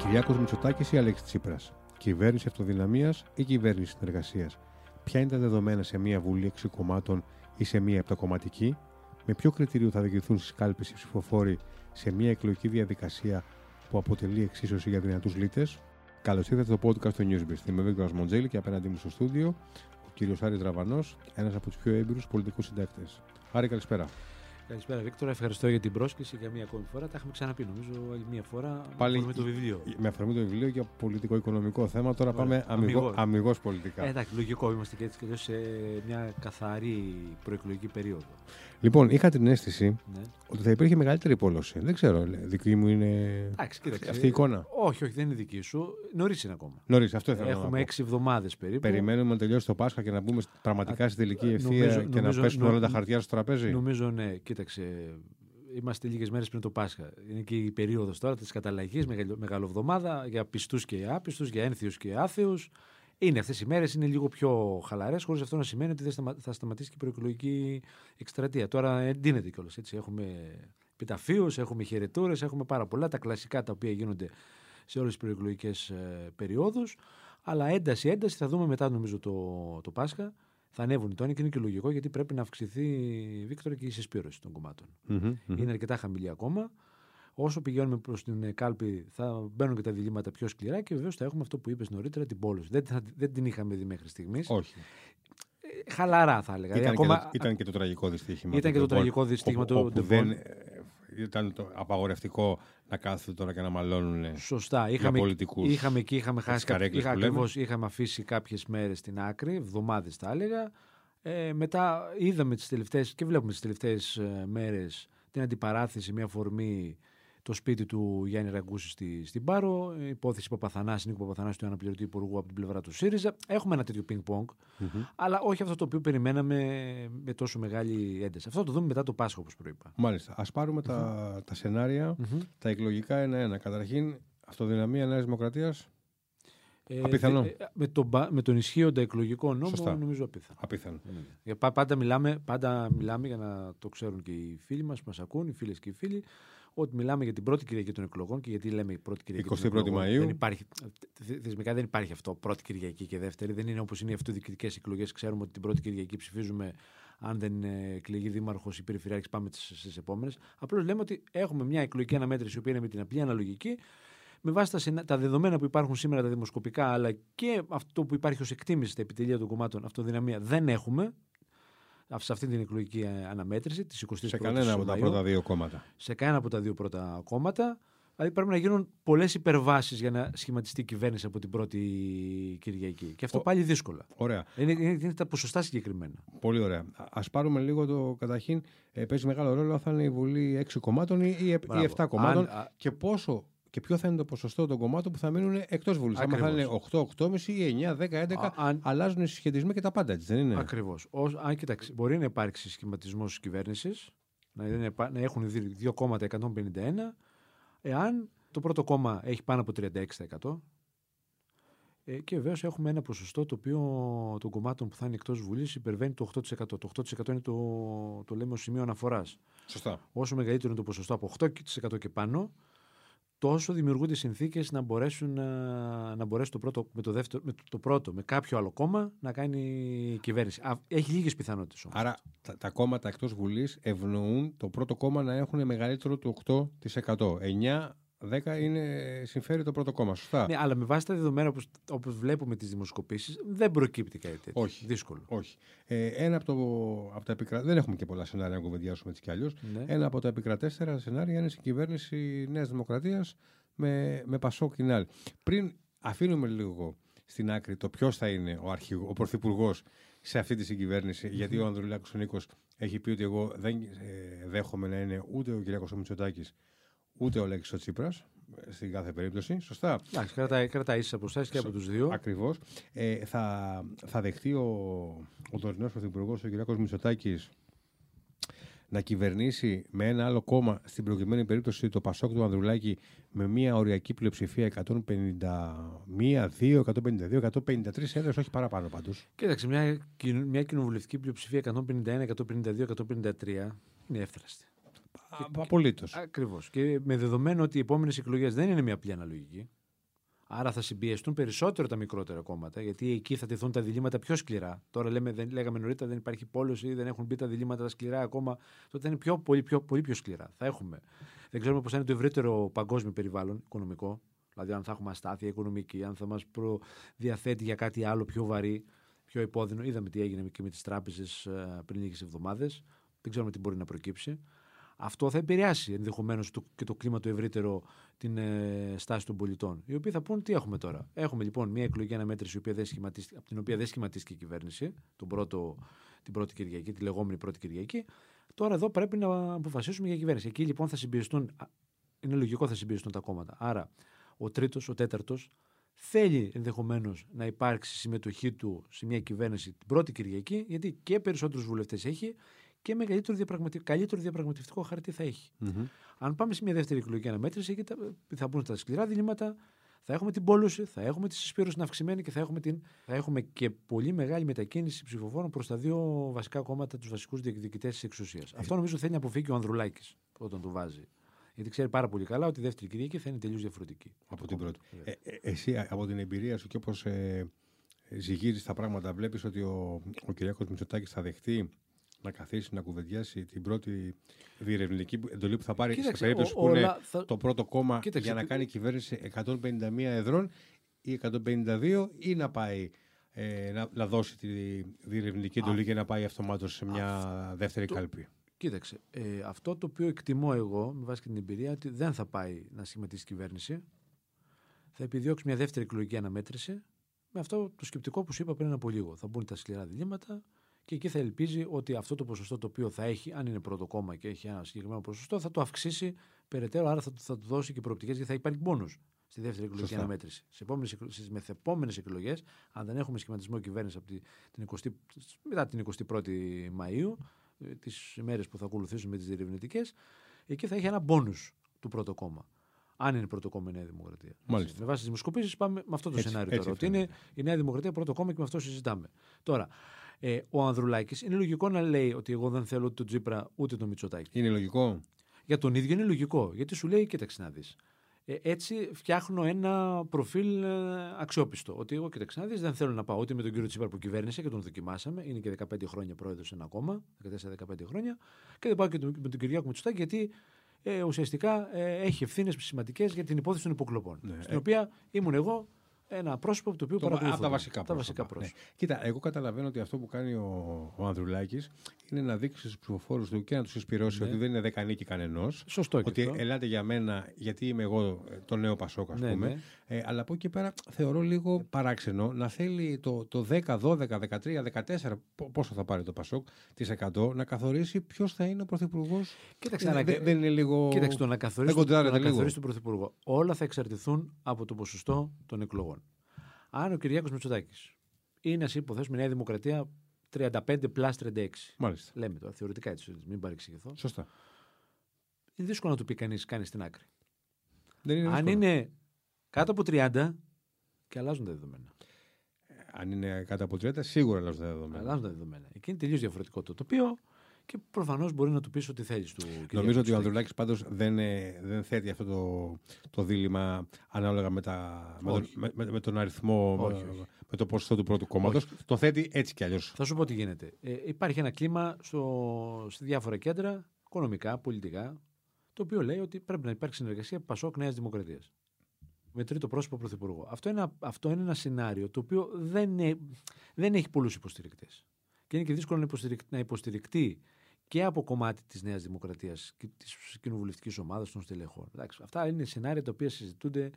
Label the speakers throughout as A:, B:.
A: Κυριάκος Μητσοτάκης ή Αλέξης Τσίπρας. Κυβέρνηση αυτοδυναμίας ή κυβέρνηση συνεργασίας. Ποια είναι τα δεδομένα σε μια βουλή έξι κομμάτων ή σε μια επτακομματική; Με ποιο κριτήριο θα διοικηθούν στις κάλπες οι ψηφοφόροι σε μια εκλογική διαδικασία που αποτελεί εξίσωση για δυνατούς λίτε. Καλώς ήρθατε στο podcast του Newsbeast. Είμαι ο Βίκτορας Μοντζέλη και απέναντί μου στο στούντιο ο κύριος Άρης Τραβανό, ένας από τους πιο έμπειρους πολιτικούς συντάκτες. Άρη, καλησπέρα.
B: Καλησπέρα, Βίκτορα. Ευχαριστώ για την πρόσκληση για μία ακόμη φορά. Τα έχουμε ξαναπεί, νομίζω, άλλη μία φορά.
A: Πάλι
B: με το βιβλίο.
A: Με αφορμή το βιβλίο για πολιτικό-οικονομικό θέμα. Τώρα Ωραία. πάμε αμυγό πολιτικά.
B: Ε, εντάξει, λογικό είμαστε και έτσι και σε μια καθαρή προεκλογική περίοδο.
A: Λοιπόν, είχα την αίσθηση ναι. ότι θα υπήρχε μεγαλύτερη πόλωση. Δεν ξέρω, δική μου είναι
B: Εντάξει, κοίταξε,
A: αυτή η εικόνα.
B: Όχι, όχι, δεν είναι δική σου. Νωρίς είναι ακόμα.
A: Νωρίς, αυτό ήθελα
B: Έχουμε έξι εβδομάδες περίπου.
A: Περιμένουμε να τελειώσει το Πάσχα και να μπούμε πραγματικά στη τελική ευθεία νομίζω, και νομίζω, να πέσουν όλα τα χαρτιά στο τραπέζι.
B: Νομίζω, ναι, κοίταξε. Είμαστε λίγες μέρες πριν το Πάσχα. Είναι και η περίοδος τώρα της καταλλαγή, μεγαλοβδομάδα για πιστούς και άπιστους, για ένθιους και άθεους. Είναι αυτές οι μέρες, είναι λίγο πιο χαλαρές, χωρίς αυτό να σημαίνει ότι θα σταματήσει και η προεκλογική εκστρατεία. Τώρα εντείνεται κιόλας. Έχουμε επιταφείου, έχουμε χαιρετούρες, έχουμε πάρα πολλά. Τα κλασικά τα οποία γίνονται σε όλες τις προεκλογικές ε, περιόδους. Αλλά ένταση, ένταση θα δούμε μετά νομίζω το, το Πάσχα. Θα ανέβουν οι τόνοι και είναι και λογικό γιατί πρέπει να αυξηθεί, Βίκτορα, και η συσπήρωση των κομματων Είναι αρκετά χαμηλή ακόμα. Όσο πηγαίνουμε προς την κάλπη, θα μπαίνουν και τα διλήμματα πιο σκληρά και βεβαίως θα έχουμε αυτό που είπες νωρίτερα, την πόλωση. Δεν, δεν την είχαμε δει μέχρι στιγμής.
A: Όχι.
B: Ε, χαλαρά θα έλεγα.
A: Ήταν, ακόμα... και, το, ήταν και το τραγικό δυστύχημα.
B: Ήταν και το τραγικό δυστύχημα του
A: δεν ήταν το απαγορευτικό να κάθονται τώρα και να μαλώνουν
B: Σωστά.
A: Για
B: είχαμε,
A: πολιτικούς.
B: είχαμε εκεί, είχαμε χάσει είχα, ακριβώς, είχαμε αφήσει κάποιες μέρες στην άκρη, εβδομάδες θα έλεγα. Ε, μετά είδαμε τις τελευταίε και βλέπουμε τις τελευταίες μέρες την αντιπαράθεση, μια φορμή το σπίτι του Γιάννη Ραγκούση στη, στην Πάρο, υπόθεση Παπαθανάσης, Νίκο Παπαθανάσης του αναπληρωτή υπουργού από την πλευρά του ΣΥΡΙΖΑ. Έχουμε ένα τέτοιο πινκ-πονγκ, αλλά όχι αυτό το οποίο περιμέναμε με τόσο μεγάλη ένταση. Αυτό το δούμε μετά το Πάσχα, όπως προείπα.
A: Μάλιστα. Α πάρουμε τα, τα σενάρια, τα εκλογικά ένα-ένα. Καταρχήν, αυτοδυναμία Νέας Δημοκρατίας; Ε, απίθανο. Ε,
B: με, τον, με τον ισχύοντα εκλογικό νόμο Σωστά. νομίζω απίθανο.
A: απίθανο.
B: Ε, πάντα, μιλάμε, πάντα μιλάμε για να το ξέρουν και οι φίλοι μας που μας ακούν, οι φίλες και οι φίλοι, ότι μιλάμε για την πρώτη Κυριακή των εκλογών και γιατί λέμε πρώτη Κυριακή 21 των εκλογών.
A: Μαΐου.
B: Δεν υπάρχει, θεσμικά δεν υπάρχει αυτό πρώτη Κυριακή και δεύτερη. Δεν είναι όπως είναι οι αυτοδιοικητικές εκλογές. Ξέρουμε ότι την πρώτη Κυριακή ψηφίζουμε αν δεν εκλεγεί δήμαρχος ή περιφερειάρχης, πάμε στις επόμενες. Απλώς λέμε ότι έχουμε μια εκλογική αναμέτρηση, η οποία είναι με την απλή αναλογική, με βάση τα, τα δεδομένα που υπάρχουν σήμερα τα δημοσκοπικά, αλλά και αυτό που υπάρχει ως εκτίμηση στα επιτελεία των κομμάτων αυτοδυναμία, δεν έχουμε σε αυτή την εκλογική αναμέτρηση της 21η
A: Σε κανένα από τα πρώτα δύο κόμματα.
B: Σε κανένα από τα δύο πρώτα κόμματα. Δηλαδή πρέπει να γίνουν πολλές υπερβάσεις για να σχηματιστεί η κυβέρνηση από την πρώτη Κυριακή. Και αυτό Ο... πάλι δύσκολα.
A: Ωραία.
B: Είναι, είναι, είναι, τα ποσοστά συγκεκριμένα.
A: Πολύ ωραία. Α πάρουμε λίγο το καταρχήν. Ε, παίζει μεγάλο ρόλο αν θα είναι η Βουλή 6 κομμάτων ή, ή 7 κομμάτων. Αν, και πόσο και ποιο θα είναι το ποσοστό των κομμάτων που θα μείνουν εκτός Βουλής. Αν θα είναι 8, 8,5 ή 9, 10, 11, αν... αλλάζουν οι συσχετισμοί και τα πάντα έτσι, δεν είναι;
B: Ακριβώς. Αν κοιτάξει, μπορεί να υπάρξει σχηματισμός της κυβέρνησης, να, να έχουν δύο κόμματα 151, εάν το πρώτο κόμμα έχει πάνω από 36%. Ε, και βεβαίως έχουμε ένα ποσοστό το οποίο των κομμάτων που θα είναι εκτός Βουλής υπερβαίνει το 8%. Το 8% είναι το, το λέμε ως σημείο αναφοράς.
A: Σωστά.
B: Όσο μεγαλύτερο είναι το ποσοστό από 8% και πάνω, τόσο δημιουργούνται συνθήκες να μπορέσουν να, να μπορέσει το πρώτο, με το, δεύτερο, με το πρώτο, με κάποιο άλλο κόμμα να κάνει κυβέρνηση. Έχει λίγες πιθανότητες όμως.
A: Άρα τα, τα κόμματα εκτός Βουλής ευνοούν το πρώτο κόμμα να έχουν μεγαλύτερο του 8%. 9 10 είναι, συμφέρει το πρώτο κόμμα. Σωστά.
B: Ναι, αλλά με βάση τα δεδομένα όπως βλέπουμε τις δημοσκοπήσεις, δεν προκύπτει κάτι τέτοιο.
A: Όχι.
B: Δύσκολο.
A: Όχι. Ε, ένα από, το, από τα επικρατέστερα. Δεν έχουμε και πολλά σενάρια να κουβεντιάσουμε έτσι κι αλλιώς. Ναι. Ένα από τα επικρατέστερα σενάρια είναι η συγκυβέρνηση Νέας Δημοκρατίας με, με Πασό Κινάλ. Πριν αφήνουμε λίγο στην άκρη το ποιος θα είναι ο, αρχηγό, ο πρωθυπουργός σε αυτή τη συγκυβέρνηση, mm-hmm. γιατί ο Ανδρουλάκο ο Νίκος έχει πει ότι εγώ δεν ε, δέχομαι να είναι ούτε ο κ. Μητσοτάκης ούτε ο Λέξη ο Τσίπρας στην κάθε περίπτωση. Σωστά.
B: Εντάξει, κρατάει, κρατάει ίσε αποστάσεις και από τους δύο.
A: Ακριβώς. Ε, θα, θα δεχτεί ο, ο τωρινός πρωθυπουργός, ο κ. Μητσοτάκης, να κυβερνήσει με ένα άλλο κόμμα, στην προκειμένη περίπτωση το Πασόκ του Ανδρουλάκη, με μια οριακή πλειοψηφία 151, 2, 152, 153 έδρες, όχι παραπάνω πάντως.
B: Κοίταξε, μια, μια κοινοβουλευτική πλειοψηφία 151, 152, 153 είναι εύθραστη.
A: Απολύτως.
B: Ακριβώς. Και με δεδομένο ότι οι επόμενες εκλογές δεν είναι μια απλή αναλογική. Άρα θα συμπιεστούν περισσότερο τα μικρότερα κόμματα, γιατί εκεί θα τεθούν τα διλήμματα πιο σκληρά. Τώρα λέμε, δεν, λέγαμε νωρίτερα δεν υπάρχει πόλωση, δεν έχουν μπει τα διλήμματα τα σκληρά ακόμα. Τότε θα είναι πιο, πολύ, πιο, πολύ πιο σκληρά. Θα έχουμε. Δεν ξέρουμε πώς θα είναι το ευρύτερο παγκόσμιο περιβάλλον οικονομικό. Δηλαδή, αν θα έχουμε αστάθεια οικονομική, αν θα μας προδιαθέτει για κάτι άλλο πιο βαρύ, πιο υπόδεινο. Είδαμε τι έγινε και με τις τράπεζες ε, πριν λίγες εβδομάδες. Δεν ξέρουμε τι μπορεί να προκύψει. Αυτό θα επηρεάσει ενδεχομένως και το κλίμα το ευρύτερο την ε, στάση των πολιτών. Οι οποίοι θα πούν τι έχουμε τώρα. Έχουμε λοιπόν μια εκλογική αναμέτρηση από την οποία δεν σχηματίστηκε η κυβέρνηση τον πρώτο, την πρώτη Κυριακή, τη λεγόμενη πρώτη Κυριακή. Τώρα εδώ πρέπει να αποφασίσουμε για κυβέρνηση. Εκεί λοιπόν θα συμπιεστούν, είναι λογικό θα συμπιεστούν τα κόμματα. Άρα ο τρίτος, ο τέταρτος θέλει ενδεχομένως να υπάρξει συμμετοχή του σε μια κυβέρνηση την πρώτη Κυριακή, γιατί και περισσότερους βουλευτές έχει και μεγαλύτερο διαπραγματευ... καλύτερο διαπραγματευτικό χαρτί θα εχει Αν πάμε σε μια δεύτερη εκλογική αναμέτρηση, θα μπουν στα σκληρά διλήμματα, θα έχουμε την πόλωση, θα έχουμε τη συσπήρωση να αυξημένη και θα έχουμε, την... θα έχουμε και πολύ μεγάλη μετακίνηση ψηφοφόρων προς τα δύο βασικά κόμματα, τους βασικούς διεκδικητές της εξουσίας. Αυτό νομίζω θέλει να αποφύγει ο Ανδρουλάκης όταν το βάζει. Γιατί ξέρει πάρα πολύ καλά ότι η δεύτερη Κυριακή θα είναι τελείως διαφορετική.
A: Από την πρώτη. Ε, ε, εσύ από την εμπειρία σου και όπως ε, ζυγίζεις τα πράγματα, βλέπεις ότι ο, ο Κυριάκος Μητσοτάκης θα δεχτεί να καθίσει να κουβεντιάσει την πρώτη διερευνητική εντολή που θα πάρει Κοίταξε, σε περίπτωση που είναι το πρώτο κόμμα Κοίταξε, για να κάνει κυβέρνηση 151 εδρών ή 152 ή να πάει ε, να, να, δώσει τη διερευνητική εντολή και να πάει αυτομάτως σε μια δεύτερη το... κάλπη.
B: Κοίταξε, ε, αυτό το οποίο εκτιμώ εγώ με βάση και την εμπειρία ότι δεν θα πάει να σχηματίσει κυβέρνηση. Θα επιδιώξει μια δεύτερη εκλογική αναμέτρηση με αυτό το σκεπτικό που σου είπα πριν από λίγο. Θα μπουν τα σκληρά διλήμματα, και εκεί θα ελπίζει ότι αυτό το ποσοστό το οποίο θα έχει, αν είναι πρώτο κόμμα και έχει ένα συγκεκριμένο ποσοστό, θα το αυξήσει περαιτέρω. Άρα θα, θα του δώσει και προοπτικές γιατί θα υπάρχει μόνο στη δεύτερη εκλογική αναμέτρηση. Στις μεθεπόμενες εκλογές, αν δεν έχουμε σχηματισμό κυβέρνησης από την 20, μετά την 21η Μαου, ε, τις ημέρες που θα ακολουθήσουν με τις διερευνητικές, εκεί θα έχει ένα μπόνους του πρώτο κόμμα. Αν είναι πρώτο κόμμα η Νέα Δημοκρατία.
A: Μάλιστα.
B: Με βάση τις δημοσκοπήσει πάμε με αυτό το έτσι, σενάριο έτσι τώρα. Ότι είναι η Νέα Δημοκρατία πρώτο κόμμα και με αυτό συζητάμε. Τώρα, ε, ο Ανδρουλάκης, είναι λογικό να λέει ότι εγώ δεν θέλω ούτε τον Τζίπρα ούτε τον Μητσοτάκη.
A: Είναι λογικό.
B: Για τον ίδιο είναι λογικό. Γιατί σου λέει, κοίταξε να δεις. Ε, έτσι φτιάχνω ένα προφίλ ε, αξιόπιστο. Ότι εγώ, κοίταξε να δεις, δεν θέλω να πάω ούτε με τον κύριο Τσίπρα που κυβέρνησε και τον δοκιμάσαμε. Είναι και 15 χρόνια πρόεδρος σε ένα κόμμα, 14-15 χρόνια. Και δεν πάω και με τον Κυριάκο Μητσοτάκη γιατί ε, ουσιαστικά ε, έχει ευθύνες σημαντικές για την υπόθεση των υποκλοπών. Ναι, στην ε... οποία ήμουν εγώ ένα πρόσωπο το οποίο το,
A: παρακολουθεί. Από τα βασικά, τα βασικά πρόσωπα. Ναι. Κοίτα, εγώ καταλαβαίνω ότι αυτό που κάνει ο, ο Ανδρουλάκης είναι να δείξει στους ψηφοφόρους του και να τους εισπυρώσει ναι. ότι δεν είναι δεκανίκη κανενός.
B: Σωστό
A: Ότι αυτό. ελάτε για μένα γιατί είμαι εγώ το νέο Πασόκ, ας ναι, πούμε. Ναι. Ε, αλλά από εκεί πέρα θεωρώ λίγο παράξενο να θέλει το, το 10, 12, 13, 14, πόσο θα πάρει το Πασόκ, τη 100, να καθορίσει ποιος θα είναι ο Πρωθυπουργός.
B: Κοίταξε, ε, δεν, δεν είναι λίγο. Κοίταξε το να καθορίσει, το, να καθορίσει τον Πρωθυπουργό. Όλα θα εξαρτηθούν από το ποσοστό των εκλογών. Αν ο Κυριάκος Μητσοτάκης είναι, α υποθέσουμε, Νέα Δημοκρατία 35 plus 36.
A: Μάλιστα.
B: Λέμε τώρα, θεωρητικά έτσι, μην παρεξηγηθώ.
A: Σωστά.
B: Είναι δύσκολο να του πει κανείς, κάνει στην άκρη.
A: Δεν είναι
B: Αν είναι κάτω από 30, και αλλάζουν τα δεδομένα.
A: Αν είναι κάτω από 30, σίγουρα αλλάζουν τα δεδομένα.
B: Αλλάζουν τα δεδομένα. Εκεί είναι τελείως διαφορετικό το τοπίο και προφανώς μπορεί να του πεις ό,τι θέλεις του.
A: Νομίζω ότι ο Ανδρουλάκης πάντως δεν, ε, δεν θέτει αυτό το, το δίλημα ανάλογα με, τα, με, τον, με, με, τον αριθμό, όχι, με, με, το ποσοστό του πρώτου κόμματος. Το θέτει έτσι κι αλλιώς.
B: Θα σου πω τι γίνεται. Ε, υπάρχει ένα κλίμα στο, σε διάφορα κέντρα, οικονομικά, πολιτικά, το οποίο λέει ότι πρέπει να υπάρξει συνεργασία Πασόκ Νέας Δημοκρατίας. Με τρίτο πρόσωπο πρωθυπουργό. Αυτό είναι, αυτό είναι ένα σενάριο το οποίο δεν, είναι, δεν έχει πολλούς υποστηρικτές. Και είναι και δύσκολο να υποστηρικτεί και από κομμάτι της Νέας Δημοκρατίας και της κοινοβουλευτικής ομάδας των στελεχών. Εντάξει, αυτά είναι σενάρια τα οποία συζητούνται.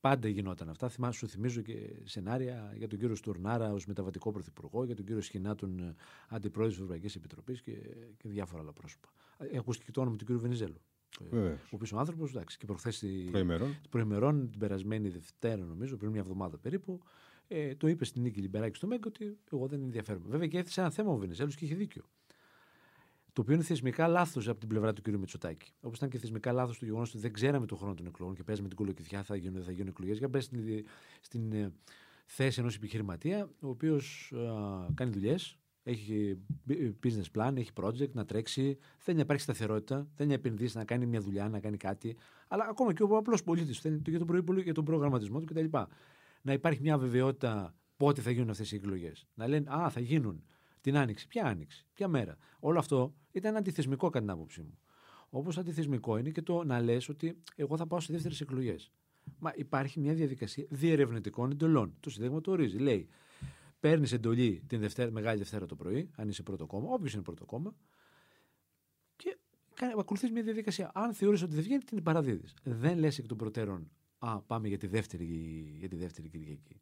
B: Πάντα γινόταν αυτά. Θυμά, σου θυμίζω και σενάρια για τον κύριο Στουρνάρα ως μεταβατικό πρωθυπουργό, για τον κύριο Σχοινά, τον ε, αντιπρόεδρο της Ευρωπαϊκής Επιτροπής και, και διάφορα άλλα πρόσωπα. Ε, ακούστηκε το όνομα του κύριου Βενιζέλου. Ε, ο οποίος άνθρωπος, εντάξει, και προχθές προημερών, την περασμένη Δευτέρα, νομίζω, πριν μια εβδομάδα περίπου, ε, το είπε στην Νίκη Λιμπεράκη στο Μέγκο ότι εγώ δεν ενδιαφέρομαι. Βέβαια και έθεσε ένα θέμα ο Βενιζέλος και είχε δίκιο το οποίο είναι θεσμικά λάθος από την πλευρά του κ. Μητσοτάκη. Όπως ήταν και θεσμικά λάθος το γεγονός ότι δεν ξέραμε τον χρόνο των εκλογών και παίζαμε την κολοκυθιά, θα γίνουν, θα γίνουν εκλογές. Για πέσει στην, στην ε, θέση ενός επιχειρηματία, ο οποίος κάνει δουλειές, έχει business plan, έχει project να τρέξει, θέλει να υπάρχει σταθερότητα, θέλει να επενδύσει, να κάνει μια δουλειά, να κάνει κάτι. Αλλά ακόμα και ο απλός πολίτης θέλει για τον, για τον προγραμματισμό του κτλ. Να υπάρχει μια βεβαιότητα πότε θα γίνουν αυτές οι εκλογές. Να λένε Α, θα γίνουν την άνοιξη. Ποια άνοιξη, ποια μέρα; Όλο αυτό ήταν αντιθεσμικό κατά την άποψή μου. Όπως αντιθεσμικό είναι και το να λες ότι εγώ θα πάω σε δεύτερες εκλογές. Μα υπάρχει μια διαδικασία διερευνητικών εντολών. Το Σύνταγμα το ορίζει. Λέει, παίρνεις εντολή την Δευτέρα, Μεγάλη Δευτέρα το πρωί, αν είσαι πρώτο κόμμα, όποιος είναι πρώτο κόμμα, και ακολουθείς μια διαδικασία. Αν θεωρείς ότι δεν βγαίνει, την παραδίδεις. Δεν λες εκ των προτέρων, Α, πάμε για τη δεύτερη, για τη δεύτερη Κυριακή.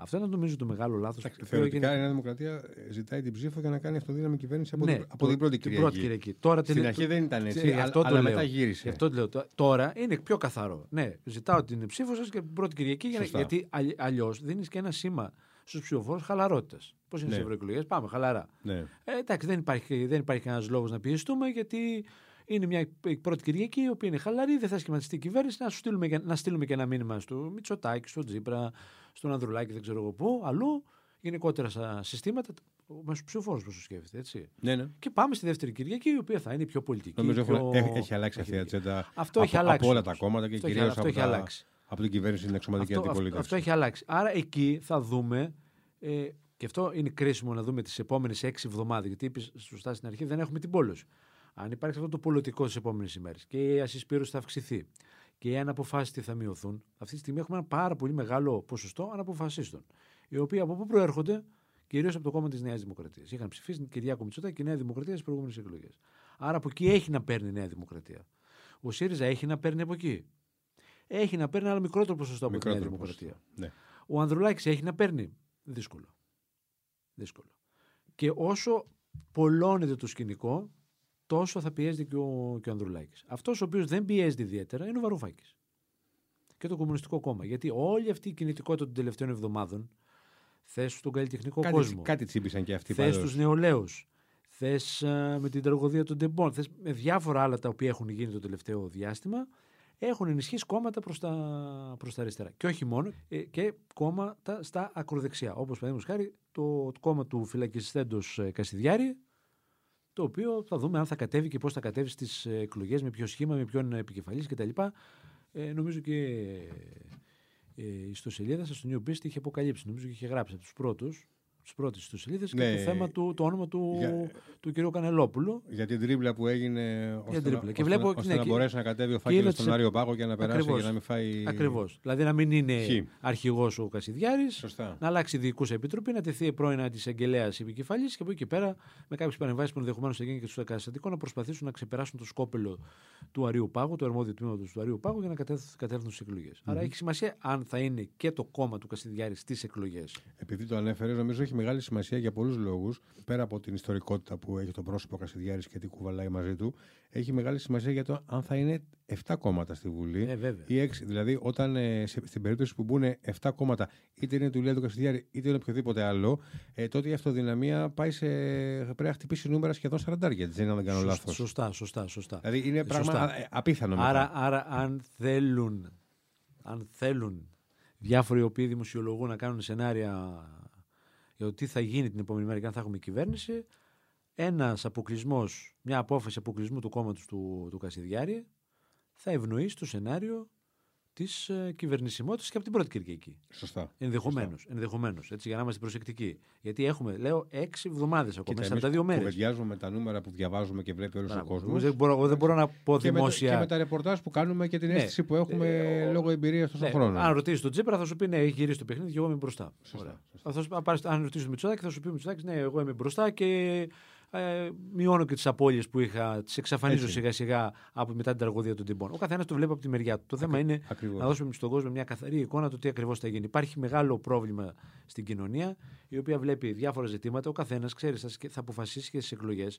B: Αυτό είναι νομίζω το μεγάλο λάθος.
A: Θεωρητικά η Νέα Δημοκρατία ζητάει την ψήφο για να κάνει αυτοδύναμη κυβέρνηση από, ναι, την, από την πρώτη Κυριακή.
B: Πρώτη Κυριακή. Τώρα,
A: Στην αρχή δεν ήταν έτσι, αυτό αλλά, μετά γύρισε.
B: Αυτό λέω. Τώρα είναι πιο καθαρό. Ναι, ζητάω την ψήφο σας και την πρώτη Κυριακή γιατί αλλιώς δίνεις και ένα σήμα στους ψηφοφόρους χαλαρότητας. Πώς είναι ναι. στι ευρωεκλογές, πάμε χαλαρά.
A: Ναι.
B: Ε, εντάξει, δεν υπάρχει, δεν υπάρχει κανένας λόγος να πιεστούμε γιατί είναι μια πρώτη Κυριακή η οποία είναι χαλαρή, δεν θα σχηματιστεί η κυβέρνηση. Να, στείλουμε, να στείλουμε και ένα μήνυμα στο Μητσοτάκη, στο Τζίπρα, στον Ανδρουλάκη, δεν ξέρω εγώ πού, αλλού. Γενικότερα στα συστήματα, με του ψηφοφόρους που σου σκέφτεται. Έτσι.
A: Ναι, ναι.
B: Και πάμε στη δεύτερη Κυριακή, η οποία θα είναι πιο πολιτική.
A: Νομίζω
B: πιο...
A: έχει αλλάξει αυτή η ατζέντα.
B: Αυτό από, έχει αλλάξει.
A: Από όλα τα κόμματα και κυρίως από, τα... από την κυβέρνηση στην εξωματική
B: αυτό,
A: αντιπολίτευση.
B: Αυτό, αυτό έχει αλλάξει. Άρα εκεί θα δούμε. Ε, και αυτό είναι κρίσιμο να δούμε τις επόμενες έξι εβδομάδες. Γιατί είπες σωστά στην αρχή, δεν έχουμε την πόλωση. Αν υπάρχει αυτό το πολιτικό στις επόμενες ημέρες και η ασυσπήρωση θα αυξηθεί και οι αναποφάσιστοι θα μειωθούν, αυτή τη στιγμή έχουμε ένα πάρα πολύ μεγάλο ποσοστό αναποφασίστων. Οι οποίοι από πού προέρχονται, κυρίως από το κόμμα της Νέας Δημοκρατίας. Είχαν ψηφίσει την Κυριάκο Μητσοτάκη και η Νέα Δημοκρατία στις προηγούμενες εκλογές. Άρα από εκεί έχει να παίρνει η Νέα Δημοκρατία. Ο ΣΥΡΙΖΑ έχει να παίρνει από εκεί. Έχει να παίρνει ένα μικρότερο ποσοστό από τη Νέα Δημοκρατία.
A: Ναι.
B: Ο Ανδρουλάκης έχει να παίρνει. Δύσκολο. Δύσκολο. Και όσο πολλώνεται το σκηνικό, τόσο θα πιέζεται και ο, και ο Ανδρουλάκης. Αυτός ο οποίος δεν πιέζεται ιδιαίτερα είναι ο Βαρουφάκης. Και το Κομμουνιστικό Κόμμα. Γιατί όλη αυτή η κινητικότητα των τελευταίων εβδομάδων θες στον καλλιτεχνικό
A: κάτι,
B: κόσμο.
A: Κάτι τσίπησαν και αυτοί
B: Θες τους νεολαίους. Θες με την τραγωδία των Ντεμπών. Θες με διάφορα άλλα τα οποία έχουν γίνει το τελευταίο διάστημα. Έχουν ενισχύσει κόμματα προς τα, προς τα αριστερά. Και όχι μόνο, ε, και κόμματα στα ακροδεξιά. Όπως παραδείγματος χάρη το, το κόμμα του φυλακιστέντος ε, Κασιδιάρη, το οποίο θα δούμε αν θα κατέβει και πώς θα κατέβει στις εκλογές, με ποιο σχήμα, με ποιον επικεφαλής κτλ. Ε, νομίζω και ε, η ιστοσελίδα σας, στο New Beast, είχε αποκαλύψει. Νομίζω και είχε γράψει από τους πρώτους τις πρώτες του σελίδες ναι, και το θέμα του, το όνομα του, για, του κ. Κανελόπουλου.
A: Για την τρίμπλα που έγινε ώστε,
B: τρίπλα.
A: Να,
B: και βλέπω,
A: ώστε, ναι, να μπορέσει να κατέβει ο φάκελος στον Άριο Πάγο και να περάσει ακριβώς, για να μην φάει.
B: Ακριβώς. Δηλαδή να μην είναι αρχηγός ο Κασιδιάρης,
A: να
B: αλλάξει διοικούς επιτροπή, να τεθεί πρώην της εγγελέα επικεφαλής και από εκεί και πέρα με κάποιες παρεμβάσεις που ενδεχομένως θα γίνει και στο καταστατικό να προσπαθήσουν να ξεπεράσουν το σκόπελο του Αρίου Πάγου, το αρμόδιο τμήματος του Αρίου Πάγου για να κατέβουν στις εκλογές. Άρα έχει σημασία αν θα είναι και το κόμμα του Κασιδιάρης στις εκλογές.
A: Επειδή το ανέφερες, νομίζω έχει μεγάλη σημασία για πολλούς λόγους. Πέρα από την ιστορικότητα που έχει το πρόσωπο Κασιδιάρης και τι κουβαλάει μαζί του, έχει μεγάλη σημασία για το αν θα είναι 7 κόμματα στη Βουλή
B: ε,
A: ή 6. Δηλαδή, όταν ε, στην περίπτωση που μπουν 7 κόμματα, είτε είναι του Λέοντο Κασιδιάρη, είτε είναι οποιοδήποτε άλλο, ε, τότε η αυτοδυναμία πάει σε. πρέπει να χτυπήσει νούμερα σχεδόν 40 δεν αν δεν κάνω λάθος.
B: Σωστά, σωστά, σωστά.
A: Δηλαδή, είναι πράγμα απίθανο.
B: Άρα, άρα, αν θέλουν, αν θέλουν διάφοροι οι οποίοι δημοσιολογούν να κάνουν σενάρια για το τι θα γίνει την επόμενη μέρα και αν θα έχουμε κυβέρνηση, ένας αποκλεισμός, μια απόφαση αποκλεισμού του κόμματος του, του Κασιδιάρη θα ευνοήσει το σενάριο της ε, κυβερνησιμότητας και από την πρώτη Κυριακή.
A: Σωστά.
B: Ενδεχομένως. Ενδεχομένως, έτσι, για να είμαστε προσεκτικοί. Γιατί έχουμε, λέω, έξι εβδομάδες ακόμα, 42 μέρες.
A: Κουβεντιάζουμε με τα νούμερα που διαβάζουμε και βλέπει όλος ο κόσμος.
B: Δεν μπορώ, δεν μπορώ να πω
A: και
B: δημόσια.
A: Με, και με τα ρεπορτάζ που κάνουμε και την ναι. αίσθηση που έχουμε ε, λόγω εμπειρίας τόσο ναι. χρόνο.
B: Αν ρωτήσεις τον Τζίπρα θα σου πει ναι, έχει γυρίσει το παιχνίδι και εγώ είμαι μπροστά. Σωστά. Σωστά. Αν ρωτήσεις τον Μητσοτάκη θα σου πει Μητσοτάκης ναι, εγώ είμαι μπροστά και ε, μειώνω και τις απώλειες που είχα, τις εξαφανίζω σιγά σιγά από μετά την τραγωδία των τυμπών. Ο καθένας το βλέπει από τη μεριά του. Το θέμα είναι
A: ακριβώς.
B: να δώσουμε στον κόσμο μια καθαρή εικόνα του τι ακριβώς θα γίνει. Υπάρχει μεγάλο πρόβλημα στην κοινωνία, η οποία βλέπει διάφορα ζητήματα. Ο καθένας, ξέρεις, θα αποφασίσει και στις εκλογές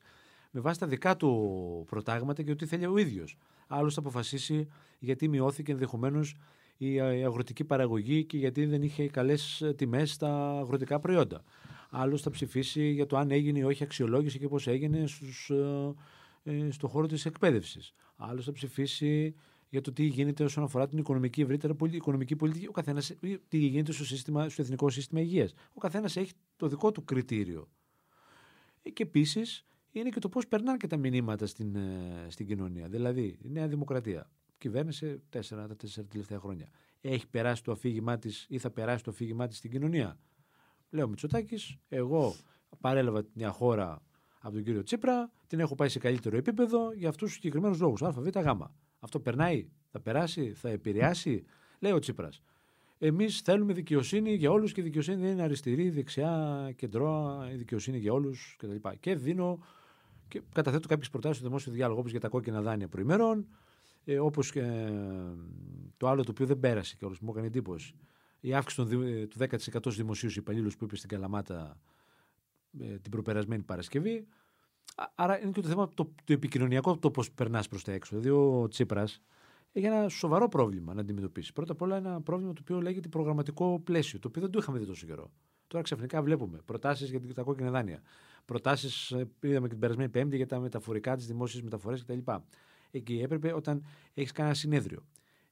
B: με βάση τα δικά του προτάγματα και ό,τι θέλει ο ίδιος. Άλλος θα αποφασίσει γιατί μειώθηκε ενδεχομένως η αγροτική παραγωγή και γιατί δεν είχε καλές τιμές στα αγροτικά προϊόντα. Άλλος θα ψηφίσει για το αν έγινε ή όχι αξιολόγηση και πώς έγινε στους, ε, ε, στο χώρο της εκπαίδευσης. Άλλος θα ψηφίσει για το τι γίνεται όσον αφορά την οικονομική ευρύτερα οικονομική πολιτική. Ο καθένας, τι γίνεται στο, σύστημα, στο εθνικό σύστημα υγείας. Ο καθένας έχει το δικό του κριτήριο. Ε, και επίσης είναι και το πώς περνάνε και τα μηνύματα στην, ε, στην κοινωνία. Δηλαδή, η Νέα Δημοκρατία κυβέρνησε τέσσερα, τα τέσσερα τελευταία χρόνια. Έχει περάσει το αφήγημά της ή θα περάσει το αφήγημά της στην κοινωνία; Λέω Μητσοτάκης, εγώ παρέλαβα μια χώρα από τον κύριο Τσίπρα, την έχω πάει σε καλύτερο επίπεδο για αυτούς τους συγκεκριμένους λόγους. Α, Β, Γ. Αυτό περνάει, θα περάσει, θα επηρεάσει. Λέει ο Τσίπρας. Εμείς θέλουμε δικαιοσύνη για όλους και η δικαιοσύνη δεν είναι αριστερή, δεξιά, κεντρώα, η δικαιοσύνη για όλους κτλ. Και, και δίνω και καταθέτω κάποιες προτάσεις στο δημόσιο διάλογο, όπως για τα κόκκινα δάνεια προημερών, ε, όπως και ε, το άλλο το οποίο δεν πέρασε και όλο μου έκανε εντύπωση. Η αύξηση του 10% στους δημοσίους υπαλλήλους που είπε στην Καλαμάτα ε, την προπερασμένη Παρασκευή. Άρα είναι και το θέμα το, το επικοινωνιακό, το πώς περνάς προς τα έξω. Δηλαδή ο Τσίπρας έχει ένα σοβαρό πρόβλημα να αντιμετωπίσει. Πρώτα απ' όλα ένα πρόβλημα το οποίο λέγεται προγραμματικό πλαίσιο, το οποίο δεν το είχαμε δει τόσο καιρό. Τώρα ξαφνικά βλέπουμε προτάσεις για τα κόκκινα δάνεια. Προτάσεις, ε, είδαμε και την περασμένη Πέμπτη για τα μεταφορικά, τις δημόσιες μεταφορές κτλ. Εκεί έπρεπε όταν έχεις κάνει ένα συνέδριο,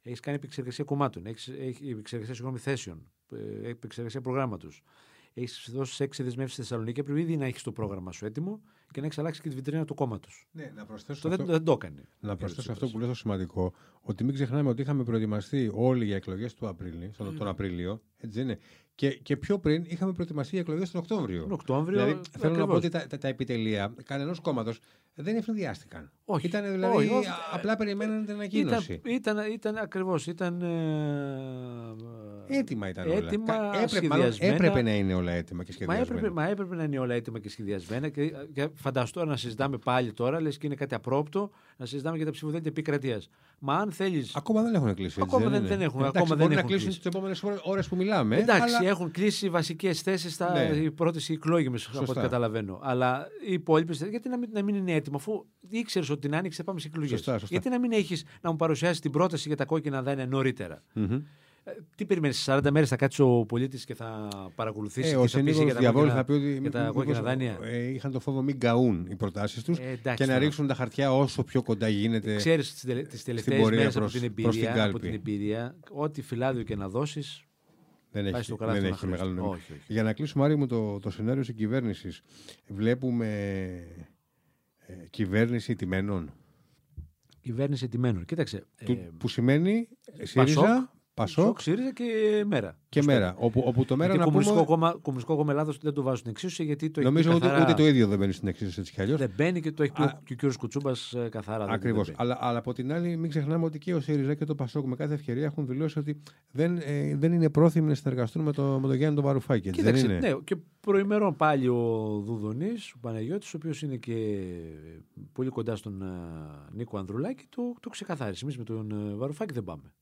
B: έχεις κάνει επεξεργασία κομμάτων, έχεις επεξεργασία συγγνώμη θέσεων, ε, επεξεργασία προγράμματος, έχεις δώσει έξι δεσμεύσεις στη Θεσσαλονίκη, πρέπει ήδη να έχεις το πρόγραμμα σου έτοιμο και να έχεις αλλάξει και τη βιτρίνα του κόμματος.
A: Ναι, να προσθέσω.
B: Το αυτό, δεν, δεν το έκανε.
A: Να προσθέσω αυτό που λέω σημαντικό, ότι μην ξεχνάμε ότι είχαμε προετοιμαστεί όλοι για εκλογές του Απρίλη, τον, τον Απρίλιο. Έτσι είναι. Και, και πιο πριν είχαμε προετοιμαστεί για εκλογές τον Οκτώβριο.
B: Τον Οκτώβριο. Δηλαδή,
A: θέλω να πω ότι τα, τα, τα επιτελεία κανενός κόμματος δεν ευνηδιάστηκαν. Όχι. Ήταν δηλαδή. Όχι, όχι. Απλά περιμέναν την ανακοίνωση.
B: Ήταν, ήταν, ήταν ακριβώς. Ήταν.
A: Ε, έτοιμα ήταν έτοιμα, όλα. Έπρεπε, μάλλον, έπρεπε να είναι όλα έτοιμα και σχεδιασμένα.
B: Μα έπρεπε, μα έπρεπε να είναι όλα έτοιμα και σχεδιασμένα. Και, και φανταστώ να συζητάμε πάλι τώρα, λες και είναι κάτι απρόπτο, να συζητάμε για τα ψηφοδέλτια επικρατείας. Μα αν θέλει.
A: Ακόμα δεν έχουν κλείσει.
B: Ακόμα δεν, δεν έχουν.
A: Εντάξει,
B: ακόμα δεν
A: να κλείσουν τις επόμενες ώρες που μιλάμε.
B: Εντάξει, αλλά... έχουν κλείσει βασικές θέσεις στα ναι. οι πρώτες εκλόγιμες, από ό,τι καταλαβαίνω. Αλλά οι υπόλοιπε. Γιατί να μην, να μην είναι έτοιμο, αφού ήξερες ότι την άνοιξε πάμε σε εκλογές. Γιατί να μην έχεις να μου παρουσιάσεις την πρόταση για τα κόκκινα δάνεια νωρίτερα; Mm-hmm. Τι περιμένεις, 40 μέρες θα κάτσει ο πολίτης και θα παρακολουθήσει
A: ε,
B: τι θα πει για τα, κόκκινα,
A: θα πει ότι
B: για τα κόκκινα δάνεια.
A: Ε, είχαν το φόβο μην καούν οι προτάσεις τους ε, και να ρίξουν τα χαρτιά όσο πιο κοντά γίνεται.
B: Ξέρεις τις τελευταίες μέρες από, την εμπειρία, από την εμπειρία, ό,τι φυλάδιο και να δώσεις.
A: Δεν έχει, δεν έχει μεγάλο νόημα. Όχι, όχι. Για να κλείσουμε, Άρη μου, το, το σενάριο της κυβέρνησης. Βλέπουμε ε, κυβέρνηση τιμένων.
B: Κυβέρνηση τιμένων. Κοίταξε.
A: Του, ε, που σημαίνει ΣΥΡΙΖΑ,
B: Πασόκ, ΣΥΡΙΖΑ και Μέρα.
A: Και Μέρα. Όπου, όπου το Μέρα
B: γιατί
A: να πούμε...
B: κόμμα, Κομμουνιστικό κόμμα Ελλάδος δεν το βάζουν στην εξίσωση γιατί το
A: Νομίζω
B: έχει
A: ούτε, καθαρά... ούτε το ίδιο δεν μπαίνει στην εξίσωση έτσι κι αλλιώς.
B: Δεν μπαίνει και το έχει πει Α... και ο κ. Κουτσούμπας ε, καθαρά.
A: Ακριβώς. Αλλά, αλλά από την άλλη, μην ξεχνάμε ότι και ο ΣΥΡΙΖΑ και το Πασόκ με κάθε ευκαιρία έχουν δηλώσει ότι δεν, ε, δεν είναι πρόθυμοι να συνεργαστούν με, το, με τον Γιάννη τον Βαρουφάκη.
B: Κοίταξε,
A: δεν είναι;
B: Ναι, και προημερών πάλι ο Δουδονής, ο Παναγιώτης, ο οποίος είναι και πολύ κοντά στον uh, Νίκο Ανδρουλάκη, το, το ξεκαθάρισε. Εμείς με τον uh, Βαρουφάκη δεν πάμε.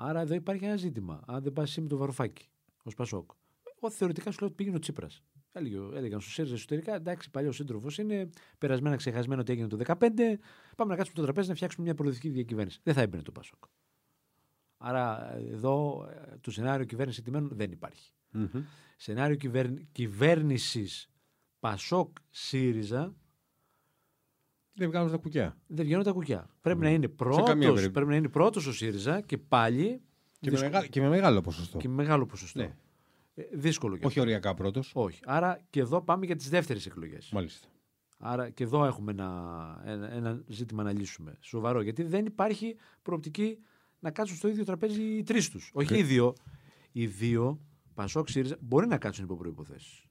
B: Άρα εδώ υπάρχει ένα ζήτημα. Αν δεν πας εσύ με το βαρουφάκι ω Πασόκ. Εγώ θεωρητικά σου λέω ότι πήγαινε ο Τσίπρας. Έλεγαν στους ΣΥΡΙΖΑ εσωτερικά, εντάξει, παλιός σύντροφος είναι, περασμένα ξεχασμένο ότι έγινε το 2015. Πάμε να κάτσουμε το τραπέζι να φτιάξουμε μια προοδευτική διακυβέρνηση. Δεν θα έμπαινε το Πασόκ. Άρα εδώ το σενάριο κυβέρνησης τιμένων δεν υπάρχει. Mm-hmm. Σενάριο κυβέρνησης Πασόκ ΣΥΡΙΖΑ
A: δεν βγαίνουν τα κουκιά.
B: Δεν βγαίνουν τα κουκιά. Πρέπει, να είναι πρώτος, πρέπει να είναι πρώτος ο ΣΥΡΙΖΑ και πάλι.
A: Και, με, μεγάλο, και με μεγάλο ποσοστό.
B: Και με μεγάλο ποσοστό. Ναι. Ε, δύσκολο
A: και Όχι οριακά πρώτος.
B: Όχι. Άρα και εδώ πάμε για τις δεύτερες εκλογές.
A: Μάλιστα.
B: Άρα και εδώ έχουμε ένα, ένα, ένα, ζήτημα να λύσουμε. Σοβαρό. Γιατί δεν υπάρχει προοπτική να κάτσουν στο ίδιο τραπέζι οι τρεις τους. Όχι οι δύο. Οι δύο, Πασόκ, ΣΥΡΙΖΑ, μπορεί να κάτσουν υπό προποθέσει.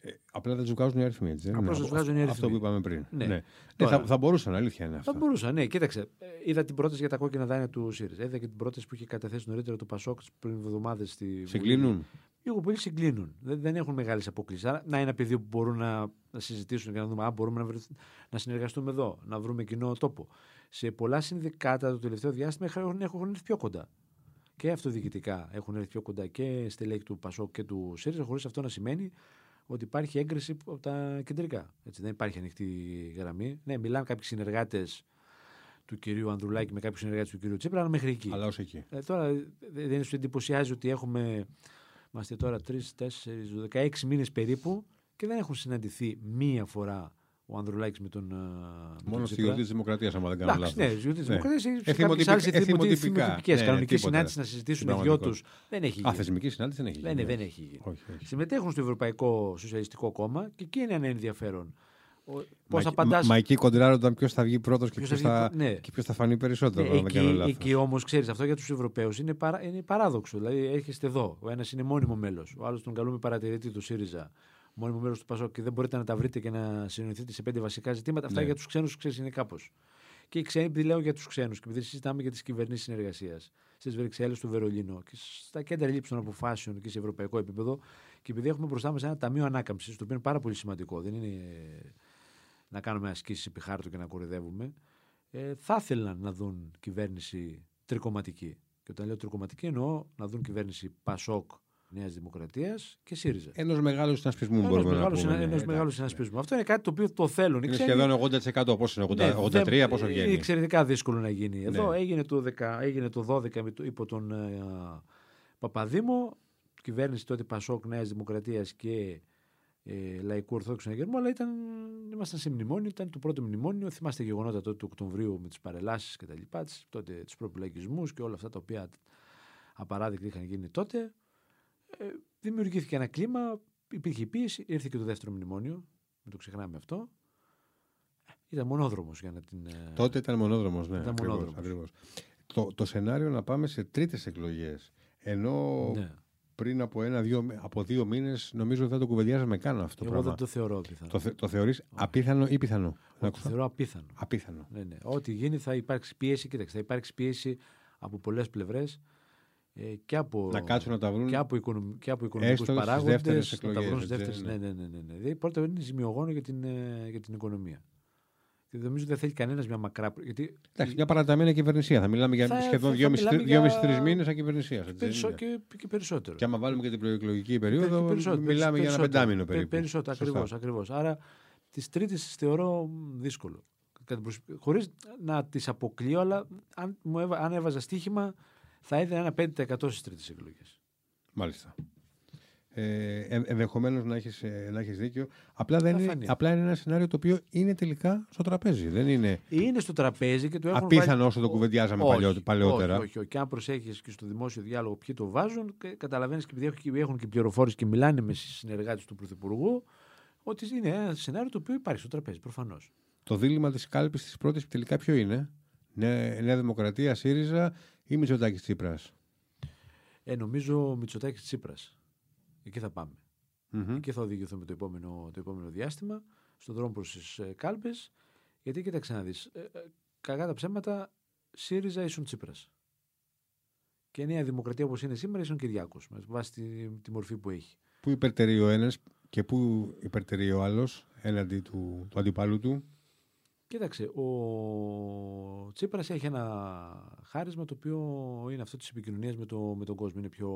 A: Ε, απλά δεν τους βγάζουν οι αριθμοί. Έτσι,
B: Απλά δεν βγάζουν οι αριθμοί.
A: Αυτό που είπαμε πριν.
B: Ναι.
A: ναι. Τώρα, θα, θα μπορούσαν, αλήθεια είναι αυτό.
B: Θα μπορούσαν, ναι. Κοίταξε, ε, είδα την πρόταση για τα κόκκινα δάνεια του ΣΥΡΙΖΑ. Είδα και την πρόταση που είχε καταθέσει νωρίτερα το Πασόκ πριν εβδομάδες στη.
A: Συγκλίνουν;
B: Λίγο πολύ συγκλίνουν. Δεν, δεν έχουν μεγάλες αποκλήσεις. Άρα να είναι ένα πεδίο που μπορούν να, να συζητήσουν και να δούμε αν μπορούμε να, βρεθ, να συνεργαστούμε εδώ, να βρούμε κοινό τόπο. Σε πολλά συνδικάτα το τελευταίο διάστημα έχουν, έχουν έρθει πιο κοντά. Και αυτοδιοικητικά έχουν έρθει πιο κοντά και στελέχη του Πασόκ και του ΣΥΡΙΖΑ, χωρίς αυτό να σημαίνει ότι υπάρχει έγκριση από τα κεντρικά. Έτσι, δεν υπάρχει ανοιχτή γραμμή. Ναι, μιλάνε κάποιοι συνεργάτες του κυρίου Ανδρουλάκη με κάποιους συνεργάτες του κυρίου Τσίπρα, αλλά μέχρι εκεί.
A: Αλλά ως εκεί.
B: Ε, τώρα δεν σου εντυπωσιάζει ότι έχουμε. Είμαστε τώρα 3, 4, 16 μήνες περίπου και δεν έχουν συναντηθεί μία φορά ο Ανδρουλάκης με τον.
A: Μόνος στη γιορτή τη Δημοκρατίας, άμα δεν κάνω λάθος.
B: Ναι, στη γιορτή τη Δημοκρατίας έχει κάποιες άλλες εθιμοτυπικές. Κανονικέ συνάντηση να συζητήσουν οι δυο τους. Δεν έχει γίνει.
A: Α, θεσμική συνάντηση δεν έχει
B: γίνει. Δεν, έχει γίνει. Συμμετέχουν στο Ευρωπαϊκό Σοσιαλιστικό Κόμμα και εκεί είναι ενδιαφέρον. Πώς απαντά.
A: Μα εκεί κοντράρονταν ποιος θα βγει πρώτος και ποιος θα, ναι. θα φανεί περισσότερο. Ναι,
B: εκεί εκεί όμως ξέρεις αυτό για τους Ευρωπαίους είναι, παρά, είναι παράδοξο. Δηλαδή έρχεστε εδώ. Ο ένας είναι μόνιμο μέλος. Ο άλλος τον καλούμε παρατηρητή του ΣΥΡΙΖΑ. Μόνιμο μέλο του ΠΑΣΟΚ και δεν μπορείτε να τα βρείτε και να συνοηθείτε σε πέντε βασικά ζητήματα. Αυτά ναι. για τους ξένους ξέρεις είναι κάπως. Και οι ξένοι, επειδή λέω για τους ξένους και επειδή συζητάμε για τις κυβερνήσεις συνεργασίας στις Βρυξέλλες του Βερολίνου και στα κέντρα λήψης των αποφάσεων και σε ευρωπαϊκό επίπεδο και επειδή έχουμε μπροστά μας ένα ταμείο ανάκαμψης, το οποίο είναι πάρα πολύ σημαντικό. Δεν είναι να κάνουμε ασκήσεις επί χάρτου και να κορυδεύουμε, ε, θα ήθελαν να δουν κυβέρνηση τρικοματική. Και όταν λέω τρικοματική εννοώ να δουν κυβέρνηση Πασόκ, Νέας Δημοκρατίας και ΣΥΡΙΖΑ.
A: Ενός μεγάλου συνασπισμού μπορούμε να πούμε.
B: Ενός ναι, μεγάλου συνασπισμού. Αυτό είναι κάτι το οποίο το θέλουν.
A: Είναι σχεδόν 80%. Πόσο είναι, 83, ναι, πόσο βγαίνει; Είναι
B: εξαιρετικά δύσκολο να γίνει. Εδώ ναι. έγινε, το 10, έγινε το 12 υπό τον ε, Παπαδήμο, κυβέρνηση τότε Πασόκ Νέας Δημοκρατίας και ε, λαϊκού Ορθόδοξου Αγερμού, αλλά ήταν, ήμασταν σε μνημόνιο, ήταν το πρώτο μνημόνιο. Θυμάστε γεγονότα τότε του Οκτωβρίου με τις παρελάσεις και τα λοιπά, τότε τους προπυλακισμούς και όλα αυτά τα οποία απαράδεκτα είχαν γίνει τότε. Ε, δημιουργήθηκε ένα κλίμα, υπήρχε πίεση, ήρθε και το δεύτερο μνημόνιο, μην το ξεχνάμε αυτό. Ήταν μονόδρομος για να την. Ε,
A: τότε ήταν μονόδρομος, ναι. Ήταν ακριβώς, Το, το σενάριο να πάμε σε τρίτες εκλογές. Ενώ ναι πριν από ένα-δύο από δύο μήνες, νομίζω ότι δεν το κουβεντιάζαμε καν αυτό.
B: Εγώ
A: πράγμα.
B: δεν το θεωρώ πιθανό.
A: Το, το θεωρείς απίθανο ή πιθανό.
B: Το θεωρώ απίθανο.
A: Απίθανο.
B: Ναι, ναι. Ό,τι γίνει θα υπάρξει πίεση. Κοίταξε, θα υπάρξει πίεση από πολλές πλευρές. Ε, και από,
A: να κάτσουν να τα βρουν
B: και από, οικονομ, και από οικονομικούς παράγοντες. Να τα βρουν στις δεύτερε. Ναι, ναι, ναι. ναι, ναι. Δηλαδή, πρώτα είναι ζημιογόνο για την, ε, για την οικονομία. Και νομίζω ότι δεν θέλει κανένας μια μακρά. Γιατί...
A: Εντάξει, μια παραταμένη κυβερνησία. Θα μιλάμε για θα, σχεδόν 2,5-3 μήνες ακυβερνησία.
B: Και, και, περισσότερο.
A: Και άμα βάλουμε και την προεκλογική περίοδο, περισσότερο, μιλάμε για ένα πεντάμινο περίπου.
B: Περισσότερο, ακριβώς. Ακριβώς. Άρα τις τρίτες τις θεωρώ δύσκολο. Χωρίς να τις αποκλείω, αλλά αν, μου έβα, αν έβαζα στοίχημα, θα έδινα ένα 5% στις τρίτες εκλογές.
A: Μάλιστα ε, ενδεχομένως να έχεις ε, να έχεις δίκιο. Απλά, δεν είναι, απλά είναι ένα σενάριο το οποίο είναι τελικά στο τραπέζι. Δεν είναι,
B: είναι στο τραπέζι και το
A: έχουν Απίθανο βάλει... όσο το κουβεντιάζαμε όχι, παλαιότερα.
B: Όχι, όχι, όχι. Και αν προσέχεις και στο δημόσιο διάλογο ποιοι το βάζουν, καταλαβαίνεις και επειδή έχουν και πληροφόρηση και μιλάνε με συνεργάτες του Πρωθυπουργού, ότι είναι ένα σενάριο το οποίο υπάρχει στο τραπέζι, προφανώς.
A: Το δίλημα της κάλπης της πρώτης τελικά ποιο είναι, Νέα Δημοκρατία, ΣΥΡΙΖΑ ή Μητσοτάκης Τσίπρας.
B: Ε, νομίζω Μητσοτάκης Τσίπρας. Εκεί θα παμε mm-hmm. Εκεί θα οδηγηθούμε το επόμενο, το επόμενο διάστημα, στον δρόμο προς τις ε, κάλπες. Γιατί κοίταξε να δεις. Ε, ε, κακά τα ψέματα, ΣΥΡΙΖΑ ήσουν Τσίπρας. Και η Νέα Δημοκρατία όπως είναι σήμερα ήσουν Κυριάκος, με βάση τη, τη μορφή που έχει.
A: Πού υπερτερεί ο ένας και πού υπερτερεί ο άλλος έναντι του, του αντιπάλου του;
B: Κοίταξε, ο Τσίπρας έχει ένα χάρισμα το οποίο είναι αυτό της επικοινωνίας με, το, με τον κόσμο. Είναι πιο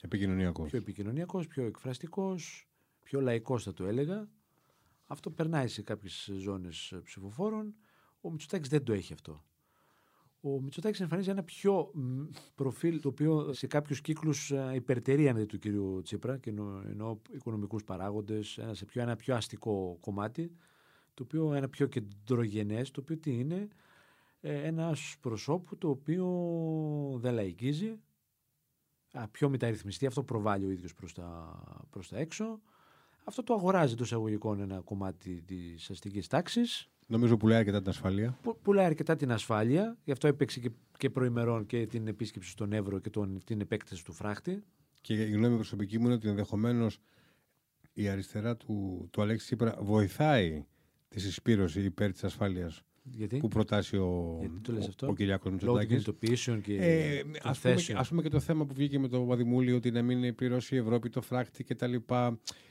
A: επικοινωνιακός,
B: πιο, επικοινωνιακός, πιο εκφραστικός, πιο λαϊκός θα το έλεγα. Αυτό περνάει σε κάποιες ζώνες ψηφοφόρων. Ο Μητσοτάκης δεν το έχει αυτό. Ο Μητσοτάκης εμφανίζει ένα πιο προφίλ το οποίο σε κάποιους κύκλους υπερτερεί αντί του κυρίου Τσίπρα και εννοώ οικονομικούς παράγοντες, ένα, πιο, ένα πιο αστικό κομμάτι το οποίο ένα πιο κεντρογενές, το οποίο τι είναι, ε, ένας προσώπου το οποίο δεν λαϊκίζει, πιο μεταρρυθμιστή, αυτό προβάλλει ο ίδιος προς τα, προς τα έξω. Αυτό το αγοράζει το εισαγωγικών ένα κομμάτι της αστικής τάξης.
A: Νομίζω πουλάει αρκετά την ασφάλεια.
B: Που, πουλάει αρκετά την ασφάλεια. Γι' αυτό έπαιξε και, και προημερών και την επίσκεψη στον Εύρο και τον, την επέκταση του φράχτη.
A: Και η γνώμη προσωπική μου είναι ότι ενδεχομένως η αριστερά του, του Αλέξη Σύπρα βοηθάει τη συσπήρωση υπέρ της ασφάλειας που προτάσει ο, ο, ο Κυριάκος Μητσοτάκης.
B: Λόγω και ε, ας, πούμε,
A: ας πούμε και το θέμα που βγήκε με το Παδημούλη ότι να μην πληρώσει η Ευρώπη το φράκτη κτλ.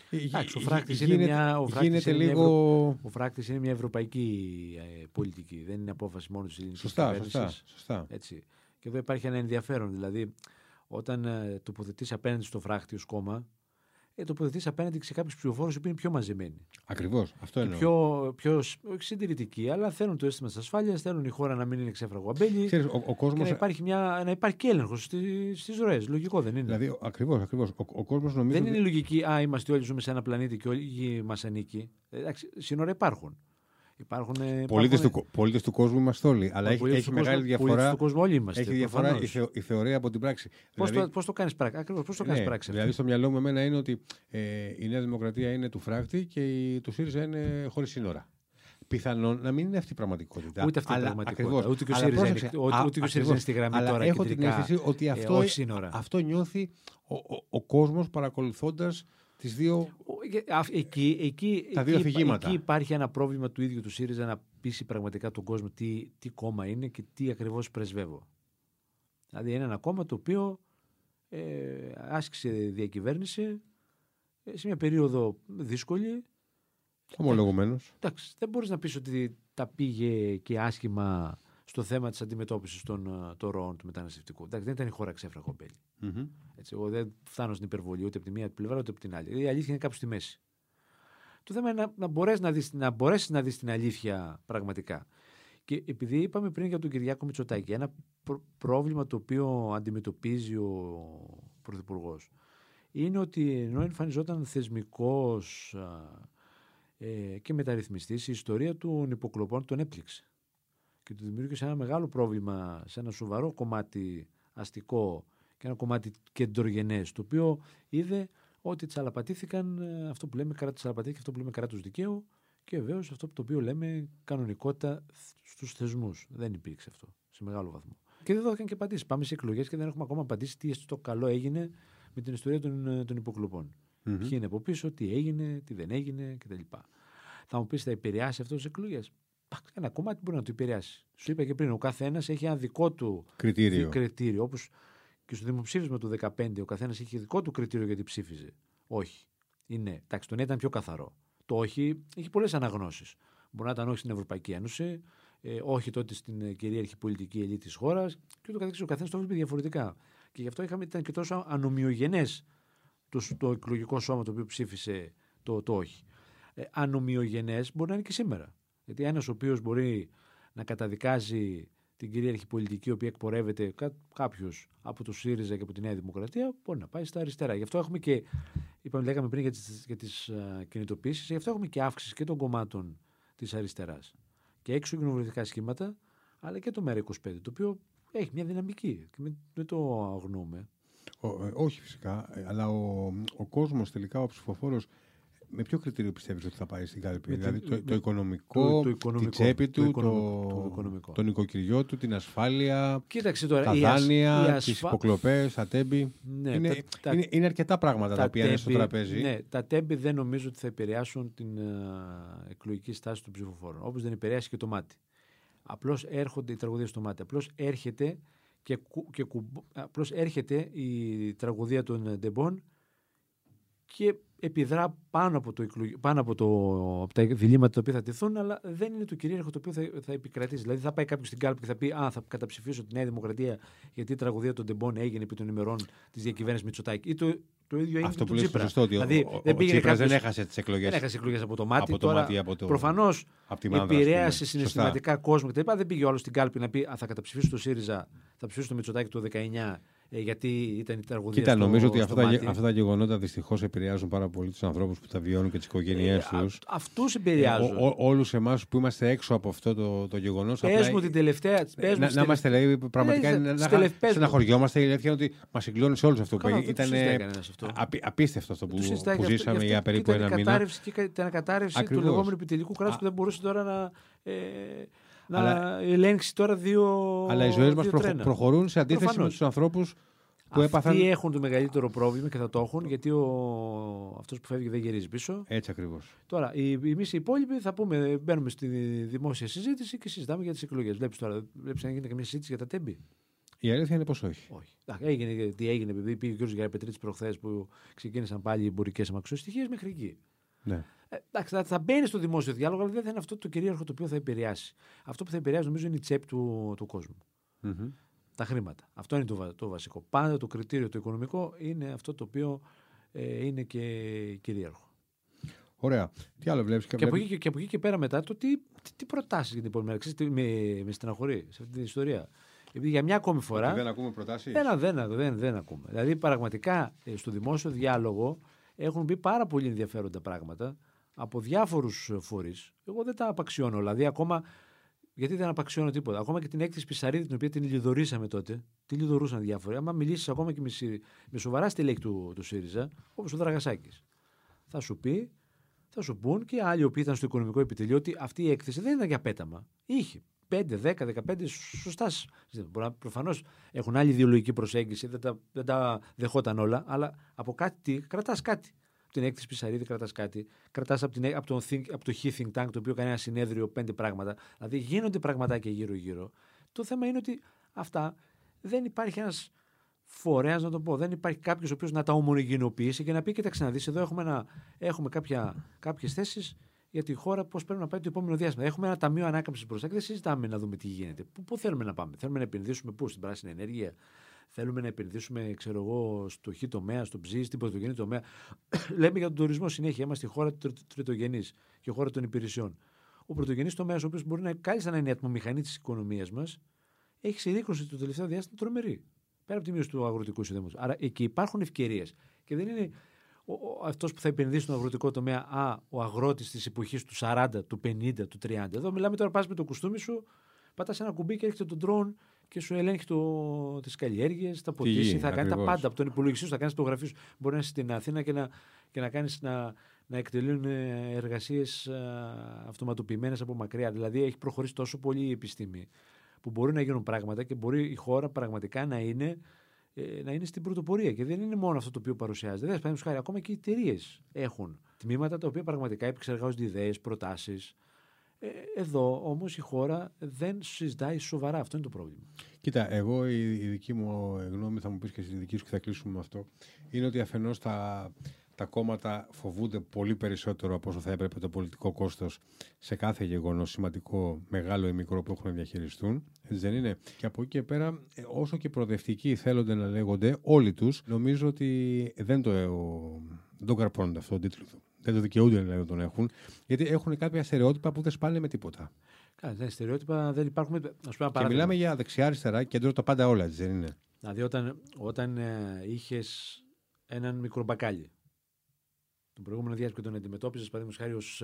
B: Εντάξει, ο φράκτης είναι μια, ο
A: γίνεται είναι λίγο...
B: Ευρω... ο φράκτης είναι μια ευρωπαϊκή ε, πολιτική. Δεν είναι απόφαση μόνος της ελληνικής
A: σωστά, σωστά, σωστά.
B: Έτσι. Και εδώ υπάρχει ένα ενδιαφέρον. Δηλαδή, όταν ε, τοποθετείς απέναντι στο φράκτη ως κόμμα, ε, τοποθετεί απέναντι σε κάποιους ψηφοφόρους που είναι πιο μαζεμένοι.
A: Ακριβώς. Αυτό είναι.
B: Πιο, πιο συντηρητικοί, αλλά θέλουν το αίσθημα της ασφάλειας, θέλουν η χώρα να μην είναι ξέφραγο αμπέλι.
A: Ξέρεις, ο, ο κόσμος...
B: να, υπάρχει μια, να υπάρχει και έλεγχος στις ροές. Λογικό δεν είναι;
A: Δηλαδή, ακριβώς. Ακριβώς. Ο, ο κόσμος
B: νομίζει. Δεν είναι λογική, Α, είμαστε όλοι ζούμε σε ένα πλανήτη και όλοι μας ανήκει. Εντάξει, σύνορα υπάρχουν. Υπάρχουν,
A: πολίτες, υπάρχουν... του, πολίτες του κόσμου είμαστε όλοι. Αλλά έχει, έχει μεγάλη διαφορά.
B: Του κόσμου όλοι είμαστε.
A: Έχει διαφορά η, θε, η, θεωρία από την πράξη.
B: Πώς δηλαδή, το, το κάνεις πράξη. Ακριβώς πώς το ναι, κάνει πράξη.
A: Δηλαδή, στο μυαλό μου εμένα είναι ότι ε, η Νέα Δημοκρατία είναι του φράκτη και η, του ΣΥΡΙΖΑ είναι χωρίς σύνορα. Πιθανόν να μην είναι αυτή η πραγματικότητα.
B: Ούτε αυτή η πραγματικότητα. Ακριβώς. Ούτε και ο ΣΥΡΙΖΑ είναι, ούτε είναι στη γραμμή
A: αλλά
B: τώρα.
A: Έχω την αίσθηση ότι ε, αυτό, αυτό νιώθει ο, ο, ο κόσμος παρακολουθώντας τις δύο...
B: Εκεί, εκεί,
A: τα δύο εκεί,
B: εκεί υπάρχει ένα πρόβλημα του ίδιου του ΣΥΡΙΖΑ να πείσει πραγματικά τον κόσμο τι, τι κόμμα είναι και τι ακριβώς πρεσβεύω. Δηλαδή είναι ένα κόμμα το οποίο ε, άσκησε διακυβέρνηση ε, σε μια περίοδο δύσκολη.
A: Ομολογουμένως.
B: Εντάξει, δεν μπορείς να πεις ότι τα πήγε και άσχημα στο θέμα της αντιμετώπισης των, ε, των ροών του μεταναστευτικού. Εντάξει, δεν ήταν η χώρα ξέφραγο μπέλη. Mm-hmm. Έτσι, εγώ δεν φτάνω στην υπερβολή ούτε από τη μία πλευρά ούτε από την άλλη. Η αλήθεια είναι κάπου στη μέση. Το θέμα είναι να, να μπορέσεις να, δεις, να, μπορέσεις να δεις την αλήθεια πραγματικά. Και επειδή είπαμε πριν για τον Κυριάκο Μητσοτάκη, ένα πρόβλημα το οποίο αντιμετωπίζει ο Πρωθυπουργός είναι ότι ενώ εμφανιζόταν θεσμικός ε, και μεταρρυθμιστής, η ιστορία των υποκλοπών τον έπληξε και του δημιούργησε ένα μεγάλο πρόβλημα σε ένα σοβαρό κομμάτι αστικό και ένα κομμάτι κεντρογενές, το οποίο είδε ότι τσαλαπατήθηκαν ε, αυτό που λέμε κατά τσαλαπατήθηκε αυτό που λέμε κράτο δικαίου και βεβαίως αυτό το οποίο λέμε κανονικότητα στους θεσμούς. Δεν υπήρξε αυτό σε μεγάλο βαθμό. Και δεν δόθηκαν και απαντήσεις. Πάμε σε εκλογές και δεν έχουμε ακόμα απαντήσει τι στο καλό έγινε με την ιστορία των, ε, των υποκλοπών. Mm-hmm. Ποιοι είναι από πίσω, τι έγινε, τι δεν έγινε κτλ. Θα μου πεις, θα επηρεάσει αυτό τις εκλογές; Ένα κομμάτι μπορεί να το επηρεάσει. Σου είπα και πριν, ο καθένας έχει ένα δικό του
A: κριτήριο.
B: κριτήριο Όπως και στο δημοψήφισμα του 2015, ο καθένας είχε δικό του κριτήριο γιατί ψήφιζε. Όχι. Είναι, εντάξει, το ναι ήταν πιο καθαρό. Το όχι έχει πολλές αναγνώσεις. Μπορεί να ήταν όχι στην Ευρωπαϊκή Ένωση, ε, όχι τότε στην κυρίαρχη πολιτική ελίτ της χώρας και ούτω καθεξής. Ο καθένας το βλέπει διαφορετικά. Και γι' αυτό είχαμε, ήταν και τόσο ανομοιογενές το, το εκλογικό σώμα το οποίο ψήφισε το, το όχι. Ε, ανομοιογενές μπορεί να είναι και σήμερα. Γιατί ένας ο οποίος μπορεί να καταδικάζει την κυρίαρχη πολιτική, η οποία εκπορεύεται κάποιος από το ΣΥΡΙΖΑ και από τη Νέα Δημοκρατία, μπορεί να πάει στα αριστερά. Γι' αυτό έχουμε και, είπαμε, λέγαμε πριν για τις για τις, uh, κινητοποίησεις, γι' αυτό έχουμε και αύξηση και των κομμάτων της αριστεράς. Και έξω κοινοβουλευτικά σχήματα, αλλά και το ΜΕΡΑ25, το οποίο έχει μια δυναμική και δεν το αγνοούμε.
A: Ε, όχι φυσικά, ε, αλλά ο, ο κόσμος τελικά, ο ψηφοφόρος με ποιο κριτήριο πιστεύεις ότι θα πάει στην κάλπη, Δηλαδή το, το, οικονομικό, το, το τη τσέπη του, το, το, το, νοικοκυριό του, την ασφάλεια,
B: Κοίταξε τώρα,
A: τα δάνεια, ασφα... τις υποκλοπές, τα τέμπη. Ναι, είναι, τα, είναι, είναι, αρκετά πράγματα τα, τα οποία είναι στο τραπέζι.
B: Ναι, τα τέμπη δεν νομίζω ότι θα επηρεάσουν την uh, εκλογική στάση των ψηφοφόρων. Όπως δεν επηρεάσει και το μάτι. Απλώς έρχονται οι τραγωδίες στο μάτι. Απλώς έρχεται, και, και, απλώς έρχεται η τραγωδία των Ντεμπών και επιδρά πάνω από, το, πάνω από, το, από τα διλήμματα τα οποία θα τεθούν, αλλά δεν είναι το κυρίαρχο το οποίο θα, θα επικρατήσει. Δηλαδή, θα πάει κάποιος στην κάλπη και θα πει Α, θα καταψηφίσω τη Νέα Δημοκρατία γιατί η τραγωδία των Τεμπών έγινε επί των ημερών της διακυβέρνησης Μητσοτάκη. Ή το, το ίδιο έγινε
A: Αυτό
B: που
A: λέει σωστό ότι δηλαδή, ο, ο, δεν, ο Τσίπρας δεν έχασε τις εκλογές.
B: Δεν έχασε εκλογές από το μάτι. Από το Τώρα, μάτι από το... Προφανώς επηρέασε συναισθηματικά κόσμο κτλ. Δεν πήγε όλο στην κάλπη να πει Α, θα καταψηφίσω το ΣΥΡΙΖΑ, θα ψηφίσω το Μητσοτάκη το 19 ε, γιατί ήταν η τραγωδία
A: Κοίτα, νομίζω ότι αυτά, τα, αυτά τα γεγονότα δυστυχώς επηρεάζουν πάρα πολύ τους ανθρώπους που τα βιώνουν και τις οικογένειές ε, τους.
B: Αυτούς επηρεάζουν.
A: Ε, Όλους εμάς που είμαστε έξω από αυτό το, το γεγονός.
B: Πες μου την τελευταία. Πες
A: να, να είμαστε δηλαδή, πραγματικά. Ε, να, στεναχωριόμαστε. Η αλήθεια είναι ότι μας συγκλώνει σε όλους αυτό που έγινε. Ήταν απίστευτο αυτό που, που ζήσαμε για περίπου ένα μήνα.
B: Ήταν ακατάρρευση του λεγόμενου επιτελικού κράτους που δεν μπορούσε τώρα να να αλλά, ελέγξει τώρα δύο.
A: Αλλά οι ζωές μας προχωρούν σε αντίθεση Προφανώς. με τους ανθρώπους που
B: Αυτοί
A: έπαθαν.
B: έχουν το μεγαλύτερο πρόβλημα και θα το έχουν γιατί ο... αυτός που φεύγει δεν γυρίζει πίσω.
A: Έτσι ακριβώς.
B: Τώρα, εμείς οι υπόλοιποι θα πούμε, μπαίνουμε στη δημόσια συζήτηση και συζητάμε για τις εκλογές. Βλέπεις τώρα, βλέπεις να γίνεται καμία συζήτηση για τα τέμπη;
A: Η αλήθεια είναι πως όχι.
B: όχι. Έγινε, τι έγινε, επειδή πήγε ο κ. Γαραπετρίτης προχθές που ξεκίνησαν πάλι οι εμπορικές αμαξοστοιχίες μέχρι εκεί.
A: Ναι.
B: Ε, εντάξει, θα, θα μπαίνει στο δημόσιο διάλογο, αλλά δεν θα είναι αυτό το κυρίαρχο το οποίο θα επηρεάσει. Αυτό που θα επηρεάσει νομίζω είναι η τσέπη του, του κόσμου. Τα χρήματα. Αυτό είναι το, το βασικό. Πάντα το κριτήριο το οικονομικό είναι αυτό το οποίο ε, είναι και κυρίαρχο.
A: Ωραία. Τι άλλο βλέπεις.
B: Και, και, από εκεί, και από εκεί και πέρα μετά το τι, τι, τι προτάσεις για την επόμενη μέρα. Με, με στεναχωρεί σε αυτή την ιστορία. Επειδή για μια ακόμη φορά.
A: δεν ακούμε προτάσεις;
B: Δεν, δεν, δεν, δεν ακούμε. Δηλαδή, πραγματικά ε, στο δημόσιο διάλογο έχουν μπει πάρα πολύ ενδιαφέροντα πράγματα από διάφορους φορείς. Εγώ δεν τα απαξιώνω. Δηλαδή, ακόμα. Γιατί δεν απαξιώνω τίποτα. Ακόμα και την έκθεση Πισαρίδη, την οποία την λιδωρήσαμε τότε, τη λιδωρούσαν διάφοροι. Άμα μιλήσεις ακόμα και με, με σοβαρά στελέχη του, του ΣΥΡΙΖΑ, όπως ο Δραγασάκης, θα σου πει, θα σου πούν και άλλοι οποίοι ήταν στο οικονομικό επιτελείο ότι αυτή η έκθεση δεν ήταν για πέταμα. Είχε 5, 10, 15 σωστά. Προφανώς έχουν άλλη ιδεολογική προσέγγιση, δεν τα, δεν τα δεχόταν όλα, αλλά από κάτι κρατάς κάτι. Από την έκθεση Πισαρίδη κρατάς κάτι. Κρατάς από, από, το think, από το He Think Tank, το οποίο κάνει ένα συνέδριο πέντε πράγματα. Δηλαδή γίνονται πραγματάκια γύρω-γύρω. Το θέμα είναι ότι αυτά δεν υπάρχει ένας φορέας, να το πω. Δεν υπάρχει κάποιος ο οποίος να τα ομολογενοποιήσει και να πει: Κοίταξε να δεις, εδώ έχουμε, έχουμε κάποιες θέσεις για τη χώρα πώς πρέπει να πάει το επόμενο διάστημα. Έχουμε ένα ταμείο ανάκαμψης μπροστά και δεν συζητάμε να δούμε τι γίνεται. Πού, πού θέλουμε να πάμε. Θέλουμε να επενδύσουμε πού, στην πράσινη ενέργεια. Θέλουμε να επενδύσουμε, ξέρω εγώ, στο χ τομέα, στο ψή, στην πρωτογενή τομέα. Λέμε για τον τουρισμό συνέχεια. Είμαστε η χώρα του τριτογενής και η χώρα των υπηρεσιών. Ο πρωτογενής τομέας, ο οποίος μπορεί να κάλλιστα να είναι η ατμομηχανή της οικονομίας μας, έχει συρρήκνωση το τελευταίο διάστημα τρομερή. Πέρα από τη μείωση του αγροτικού εισοδήματο. Άρα εκεί υπάρχουν ευκαιρίες. Και δεν είναι αυτός που θα επενδύσει στον αγροτικό τομέα, α, ο αγρότης της εποχής του 40, του 50, του 30. Εδώ μιλάμε τώρα, πας με το κουστούμι σου, πατάς ένα κουμπί και έρχεται τον drone και σου ελέγχει τις καλλιέργειες, θα ποτίσει, θα κάνει τα πάντα. Από τον υπολογιστή σου θα κάνεις το γραφείο σου. Μπορεί να είσαι στην Αθήνα και να, και να κάνεις να, να εκτελούν εργασίες αυτοματοποιημένες από μακριά. Δηλαδή έχει προχωρήσει τόσο πολύ η επιστήμη που μπορεί να γίνουν πράγματα και μπορεί η χώρα πραγματικά να είναι ε, να είναι στην πρωτοπορία. Και δεν είναι μόνο αυτό το οποίο παρουσιάζεται. Δεν παραδείγματος χάρη, ακόμα και οι εταιρείες έχουν τμήματα τα οποία πραγματικά επεξεργάζονται ιδέες, προτάσεις. Ε, εδώ όμως η χώρα δεν συζητάει σοβαρά. Αυτό είναι το πρόβλημα.
A: Κοίτα, εγώ η, η δική μου γνώμη, θα μου πεις και εσύ δική σου και θα κλείσουμε με αυτό, είναι ότι αφενός τα, τα κόμματα φοβούνται πολύ περισσότερο από όσο θα έπρεπε το πολιτικό κόστος σε κάθε γεγονός σημαντικό, μεγάλο ή μικρό που έχουν να διαχειριστούν. Έτσι δεν είναι; Και από εκεί και πέρα, ε, όσο και προοδευτικοί θέλονται να λέγονται όλοι τους, νομίζω ότι δεν το, δεν το καρπώνονται αυτό το τίτλος του. Δεν το δικαιούνται δηλαδή να τον έχουν, γιατί έχουν κάποια στερεότυπα που δεν σπάνε με τίποτα.
B: Καλά, δεν στερεότυπα δεν υπάρχουν.
A: Ας πούμε, και μιλάμε για δεξιά-αριστερά, κέντρο τα πάντα όλα, δεν είναι;
B: Δηλαδή, όταν, όταν ε, είχες έναν μικρό μπακάλι τον προηγούμενο διάστημα και τον αντιμετώπιζες, παραδείγματος χάρη, ως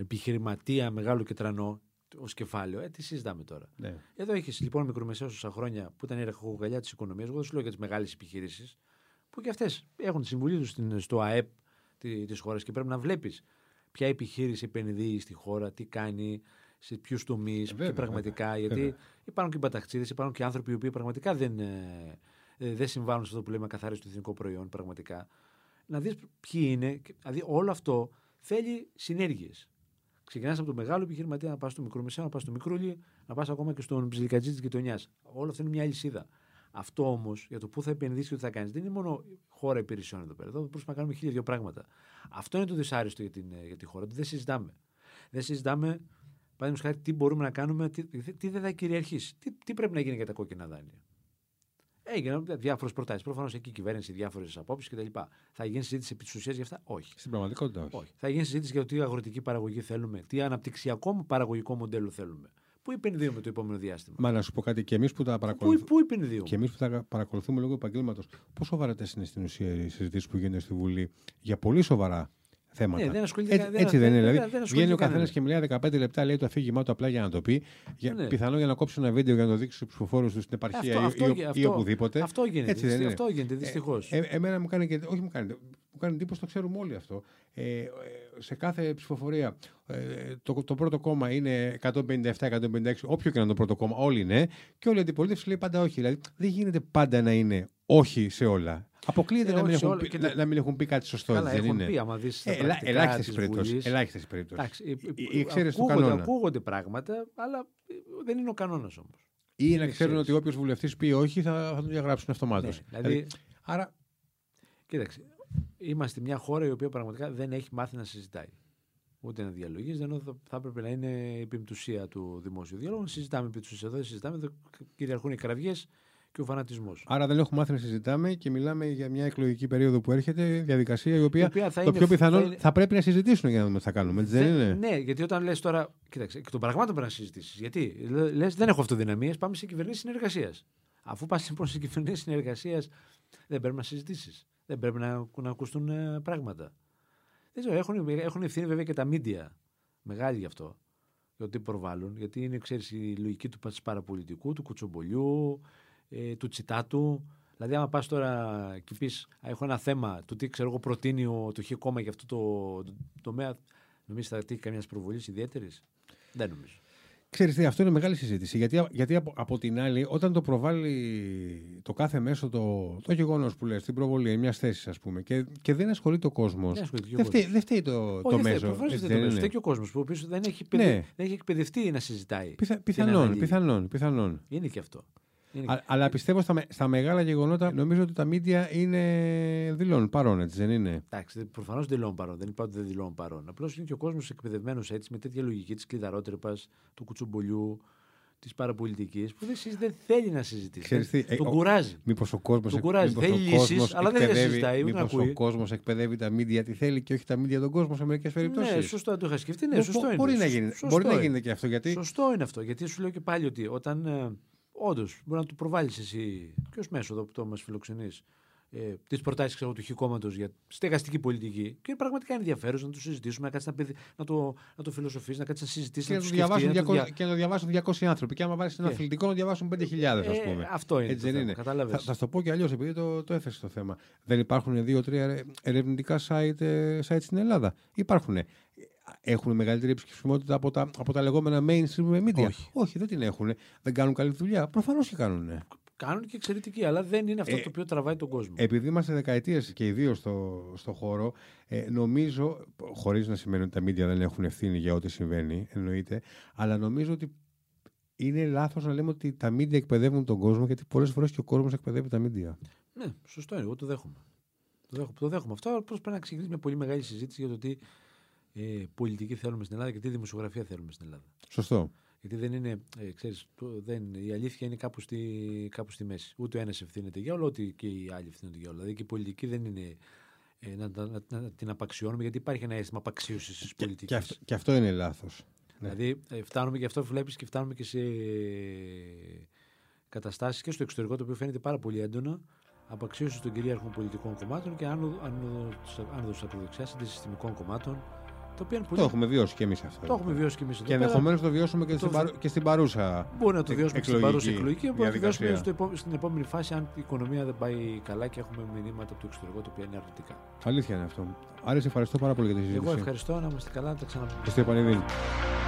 B: επιχειρηματία μεγάλο και τρανό, ως κεφάλαιο. Ε, τι συζητάμε τώρα;
A: Ναι.
B: Εδώ έχει λοιπόν μικρομεσαίου όσα χρόνια που ήταν η ραχοκοκαλιά της οικονομίας. Εγώ δεν σου λέω για τις μεγάλες επιχειρήσεις, που και αυτές έχουν τη συμβουλή τους στο ΑΕΠ τη χώρα και πρέπει να βλέπεις ποια επιχείρηση επενδύει στη χώρα, τι κάνει, σε ποιους τομείς, ε, πραγματικά. Βέβαια, γιατί βέβαια. υπάρχουν και παταξίδε, υπάρχουν και άνθρωποι οι οποίοι πραγματικά δεν, ε, ε, δεν συμβάλλουν σε αυτό που λέμε καθάριση του εθνικό προϊόν, πραγματικά να δεις ποιοι είναι. Δηλαδή, όλο αυτό θέλει συνέργειες. Ξεκινάς από το μεγάλο επιχειρηματία, να πας στο μικρό μεσαίο, να πας στο μικρούλι, να πας ακόμα και στον ψιλικατζή της γειτονιάς. Όλο αυτό είναι μια αλυσίδα. Αυτό όμως για το πού θα επενδύσεις και τι θα κάνεις δεν είναι μόνο χώρα υπηρεσιών εδώ πέρα. Εδώ μπορούμε να κάνουμε χίλια δύο πράγματα. Αυτό είναι το δυσάρεστο για, την, για τη χώρα. Δεν συζητάμε. Δεν συζητάμε, παραδείγματος χάρη, τι μπορούμε να κάνουμε, τι, τι δεν θα κυριαρχήσει. Τι, τι πρέπει να γίνει για τα κόκκινα δάνεια. Έγιναν διάφορες προτάσεις. Προφανώς εκεί η κυβέρνηση, διάφορες απόψεις κτλ. Θα γίνει συζήτηση επί της ουσίας για αυτά, όχι.
A: Στην πραγματικότητα, όχι. όχι.
B: Θα γίνει συζήτηση για το τι αγροτική παραγωγή θέλουμε, τι αναπτυξιακό παραγωγικό μοντέλο θέλουμε. Πού επενδύουμε το επόμενο διάστημα;
A: Μα να σου πω κάτι, και εμείς που τα παρακολουθούμε.
B: Πού, πού επενδύουμε;
A: Και εμείς που τα παρακολουθούμε λόγω επαγγέλματος, πόσο βαρετέ είναι στην ουσία οι συζητήσεις που γίνονται στη Βουλή για πολύ σοβαρά θέματα;
B: Ναι, δεν
A: έτσι, έτσι δεν είναι. Δηλαδή, βγαίνει ο καθένας και μιλάει 15 λεπτά, λέει το αφήγημά του απλά για να το πει. Για, ναι. Πιθανό για να κόψει ένα βίντεο για να το δείξει στους ψηφοφόρους του στην επαρχία αυτό, ή, αυτό, ή, οπουδήποτε.
B: Αυτό γίνεται. Έτσι δεν είναι. Αυτό γίνεται δυστυχώς.
A: Ε, ε, εμένα μου κάνει και. Όχι μου κάνει. Μου κάνει εντύπωση, το ξέρουμε όλοι αυτό. Ε, σε κάθε ψηφοφορία ε, το, το πρώτο κόμμα είναι 157-156, όποιο και να είναι το πρώτο κόμμα, όλοι είναι. Και όλη η αντιπολίτευση λέει πάντα όχι. Δηλαδή δεν γίνεται πάντα να είναι όχι σε όλα. Αποκλείεται ε, να, μην έχουν, πει, να, να μην έχουν πει κάτι σωστό.
B: Καλά,
A: δεν
B: έχουν
A: είναι.
B: πει, άμα δεις ε,
A: ελάχιστες περιπτώσεις. Ελάχιστες περιπτώσεις. Ή, ξέρεις του κανόνα.
B: Ακούγονται πράγματα, αλλά δεν είναι ο κανόνας όμως.
A: Ή να ξέρουν ότι όποιος βουλευτής πει όχι θα, θα τον διαγράψουν αυτομάτως. Ναι,
B: δηλαδή, δηλαδή, άρα. Κοίταξε. Είμαστε μια χώρα η οποία πραγματικά δεν έχει μάθει να συζητάει. Ούτε να διαλογίζει, ενώ θα έπρεπε να είναι η επιμπτουσία του δημόσιου διάλογου. Συζητάμε επί εδώ, συζητάμε, εδώ κυριαρχούν οι κραυγές και ο φανατισμός.
A: Άρα δεν έχουμε μάθει να συζητάμε και μιλάμε για μια εκλογική περίοδο που έρχεται, διαδικασία η οποία, η οποία θα το είναι, πιο πιθανό θα, είναι... θα, πρέπει να συζητήσουν για να δούμε τι θα κάνουμε. Δεν, δεν είναι;
B: Ναι, γιατί όταν λες τώρα. Κοίταξε, εκ των πραγμάτων πρέπει να συζητήσεις. Γιατί; Λες, δεν έχω αυτοδυναμίες, πάμε σε κυβερνήσεις συνεργασίας. Αφού πας λοιπόν σε κυβερνήσεις συνεργασίας, δεν πρέπει να συζητήσεις. Δεν πρέπει να, να ακουστούν ε, πράγματα. Δεν ξέρω, έχουν, έχουν ευθύνη βέβαια και τα μίντια. Μεγάλη γι' αυτό. Για ότι προβάλλουν. Γιατί είναι, ξέρεις, η λογική του παραπολιτικού, του κουτσομπολιού, ε, του τσιτάτου. Δηλαδή, άμα πας τώρα και πεις, έχω ένα θέμα, του τι ξέρω εγώ προτείνει ο, το χ κόμμα για αυτό το, το, το τομέα, νομίζεις θα τύχει καμιά προβολή ιδιαίτερης; Δεν νομίζω.
A: Ξέρεις τι, αυτό είναι μεγάλη συζήτηση. Γιατί, γιατί από, από την άλλη, όταν το προβάλλει το κάθε μέσο το, το γεγονός που λες, την προβολή μιας θέσης, ας πούμε, και, και δεν ασχολείται ο κόσμος. Δεν, φταίει, δεν φταίει το, το μέσο.
B: Δεν φταίει ο κόσμος που δεν έχει, ναι. δεν έχει εκπαιδευτεί να συζητάει.
A: Πιθα, πιθανόν, πιθανόν, πιθανόν.
B: Είναι και αυτό.
A: Α, αλλά πιστεύω στα, στα μεγάλα γεγονότα νομίζω ότι τα μίντια είναι δηλώνουν παρόν, έτσι δεν είναι;
B: Εντάξει, προφανώς δηλώνουν παρόν. Δεν είπα ότι δεν δηλώνουν παρόν. Απλώς είναι και ο κόσμος εκπαιδευμένος έτσι με τέτοια λογική της κλειδαρότρεπα, του κουτσομπολιού, της παραπολιτικής που δεν, δεν θέλει να συζητήσει. τον ε, κουράζει.
A: Μήπως ο κόσμος
B: τον κουράζει. Θέλει λύσεις, αλλά δεν συζητάει.
A: Μήπως ο κόσμος εκπαιδεύει τα μίντια τι θέλει και όχι τα μίντια τον κόσμο σε μερικές περιπτώσεις;
B: Ναι, σωστό, το είχα σκεφτεί. Ναι, σωστό είναι.
A: Μπορεί να γίνει, μπορεί να γίνει και αυτό. Γιατί...
B: Σωστό είναι αυτό. Γιατί σου λέω και πάλι ότι όταν ε, Όντως, μπορεί να του προβάλλεις εσύ και ω μέσο εδώ που το μας φιλοξενείς; Ε, τις προτάσεις του Χ κόμματο για στεγαστική πολιτική. Και πραγματικά είναι ενδιαφέρον να το συζητήσουμε, να, να, να, το, να το φιλοσοφήσει, να κάτσεις να συζητήσεις.
A: Και να, το διαβάσουν, να, 200, δια... και να το διαβάσουν 200 άνθρωποι. Και άμα βάλεις ένα αθλητικό να διαβάσουν 5.000, ας ε, πούμε.
B: Ε, αυτό είναι. Έτσι δεν είναι.
A: Θα, θα το πω και αλλιώς, επειδή το, το έθεσες το θέμα. Δεν υπάρχουν δύο-τρία ερευνητικά site, ε, site στην Ελλάδα. Υπάρχουν έχουν μεγαλύτερη επισκεψιμότητα από τα, από τα λεγόμενα mainstream media;
B: Όχι.
A: Όχι, δεν την έχουν. Δεν κάνουν καλή δουλειά; Προφανώς και κάνουν.
B: Κάνουν και εξαιρετική, αλλά δεν είναι αυτό ε, το οποίο τραβάει τον κόσμο.
A: Επειδή είμαστε δεκαετίες και ιδίω στο, στο χώρο, ε, νομίζω, χωρίς να σημαίνει ότι τα media δεν έχουν ευθύνη για ό,τι συμβαίνει, εννοείται, αλλά νομίζω ότι είναι λάθος να λέμε ότι τα media εκπαιδεύουν τον κόσμο, γιατί πολλές φορές και ο κόσμος εκπαιδεύει τα media.
B: Ναι, σωστό είναι. Εγώ το δέχομαι. Το δέχομαι, το δέχομαι. Αυτό απλώς πρέπει να ξεκινήσει μια πολύ μεγάλη συζήτηση για το τι ε, πολιτική θέλουμε στην Ελλάδα και τι δημοσιογραφία θέλουμε στην Ελλάδα.
A: Σωστό.
B: Γιατί δεν είναι, ε, ξέρεις, το, δεν, η αλήθεια είναι κάπου στη, κάπου στη μέση. Ούτε ο ένας ευθύνεται για όλο, ούτε και οι άλλοι ευθύνονται για όλο. Δηλαδή και η πολιτική δεν είναι ε, να, να, να, να, την απαξιώνουμε, γιατί υπάρχει ένα αίσθημα απαξίωσης της πολιτική.
A: Και, αυτό, και αυτό είναι λάθος.
B: Ναι. Δηλαδή, ε, φτάνουμε και αυτό βλέπεις και φτάνουμε και σε καταστάσεις και στο εξωτερικό, το οποίο φαίνεται πάρα πολύ έντονα, απαξίωσης των κυρίαρχων πολιτικών κομμάτων και άνοδος ακροδεξιά αντισυστημικών κομμάτων
A: το, οποίο το έχουμε βιώσει και εμείς αυτό.
B: Το έχουμε βιώσει και εμείς.
A: Και ενδεχομένως το βιώσουμε και, το... στην παρού... και στην παρούσα.
B: Μπορεί να το βιώσουμε και στην παρούσα εκλογική. Μπορεί να το βιώσουμε στο στην επόμενη φάση, αν η οικονομία δεν πάει καλά και έχουμε μηνύματα από το εξωτερικό τα οποία είναι αρνητικά.
A: Αλήθεια είναι αυτό. Άρεσε, ευχαριστώ πάρα πολύ για τη συζήτηση.
B: Εγώ ευχαριστώ να είμαστε καλά, να τα ξαναπούμε.
A: Ευχαριστώ,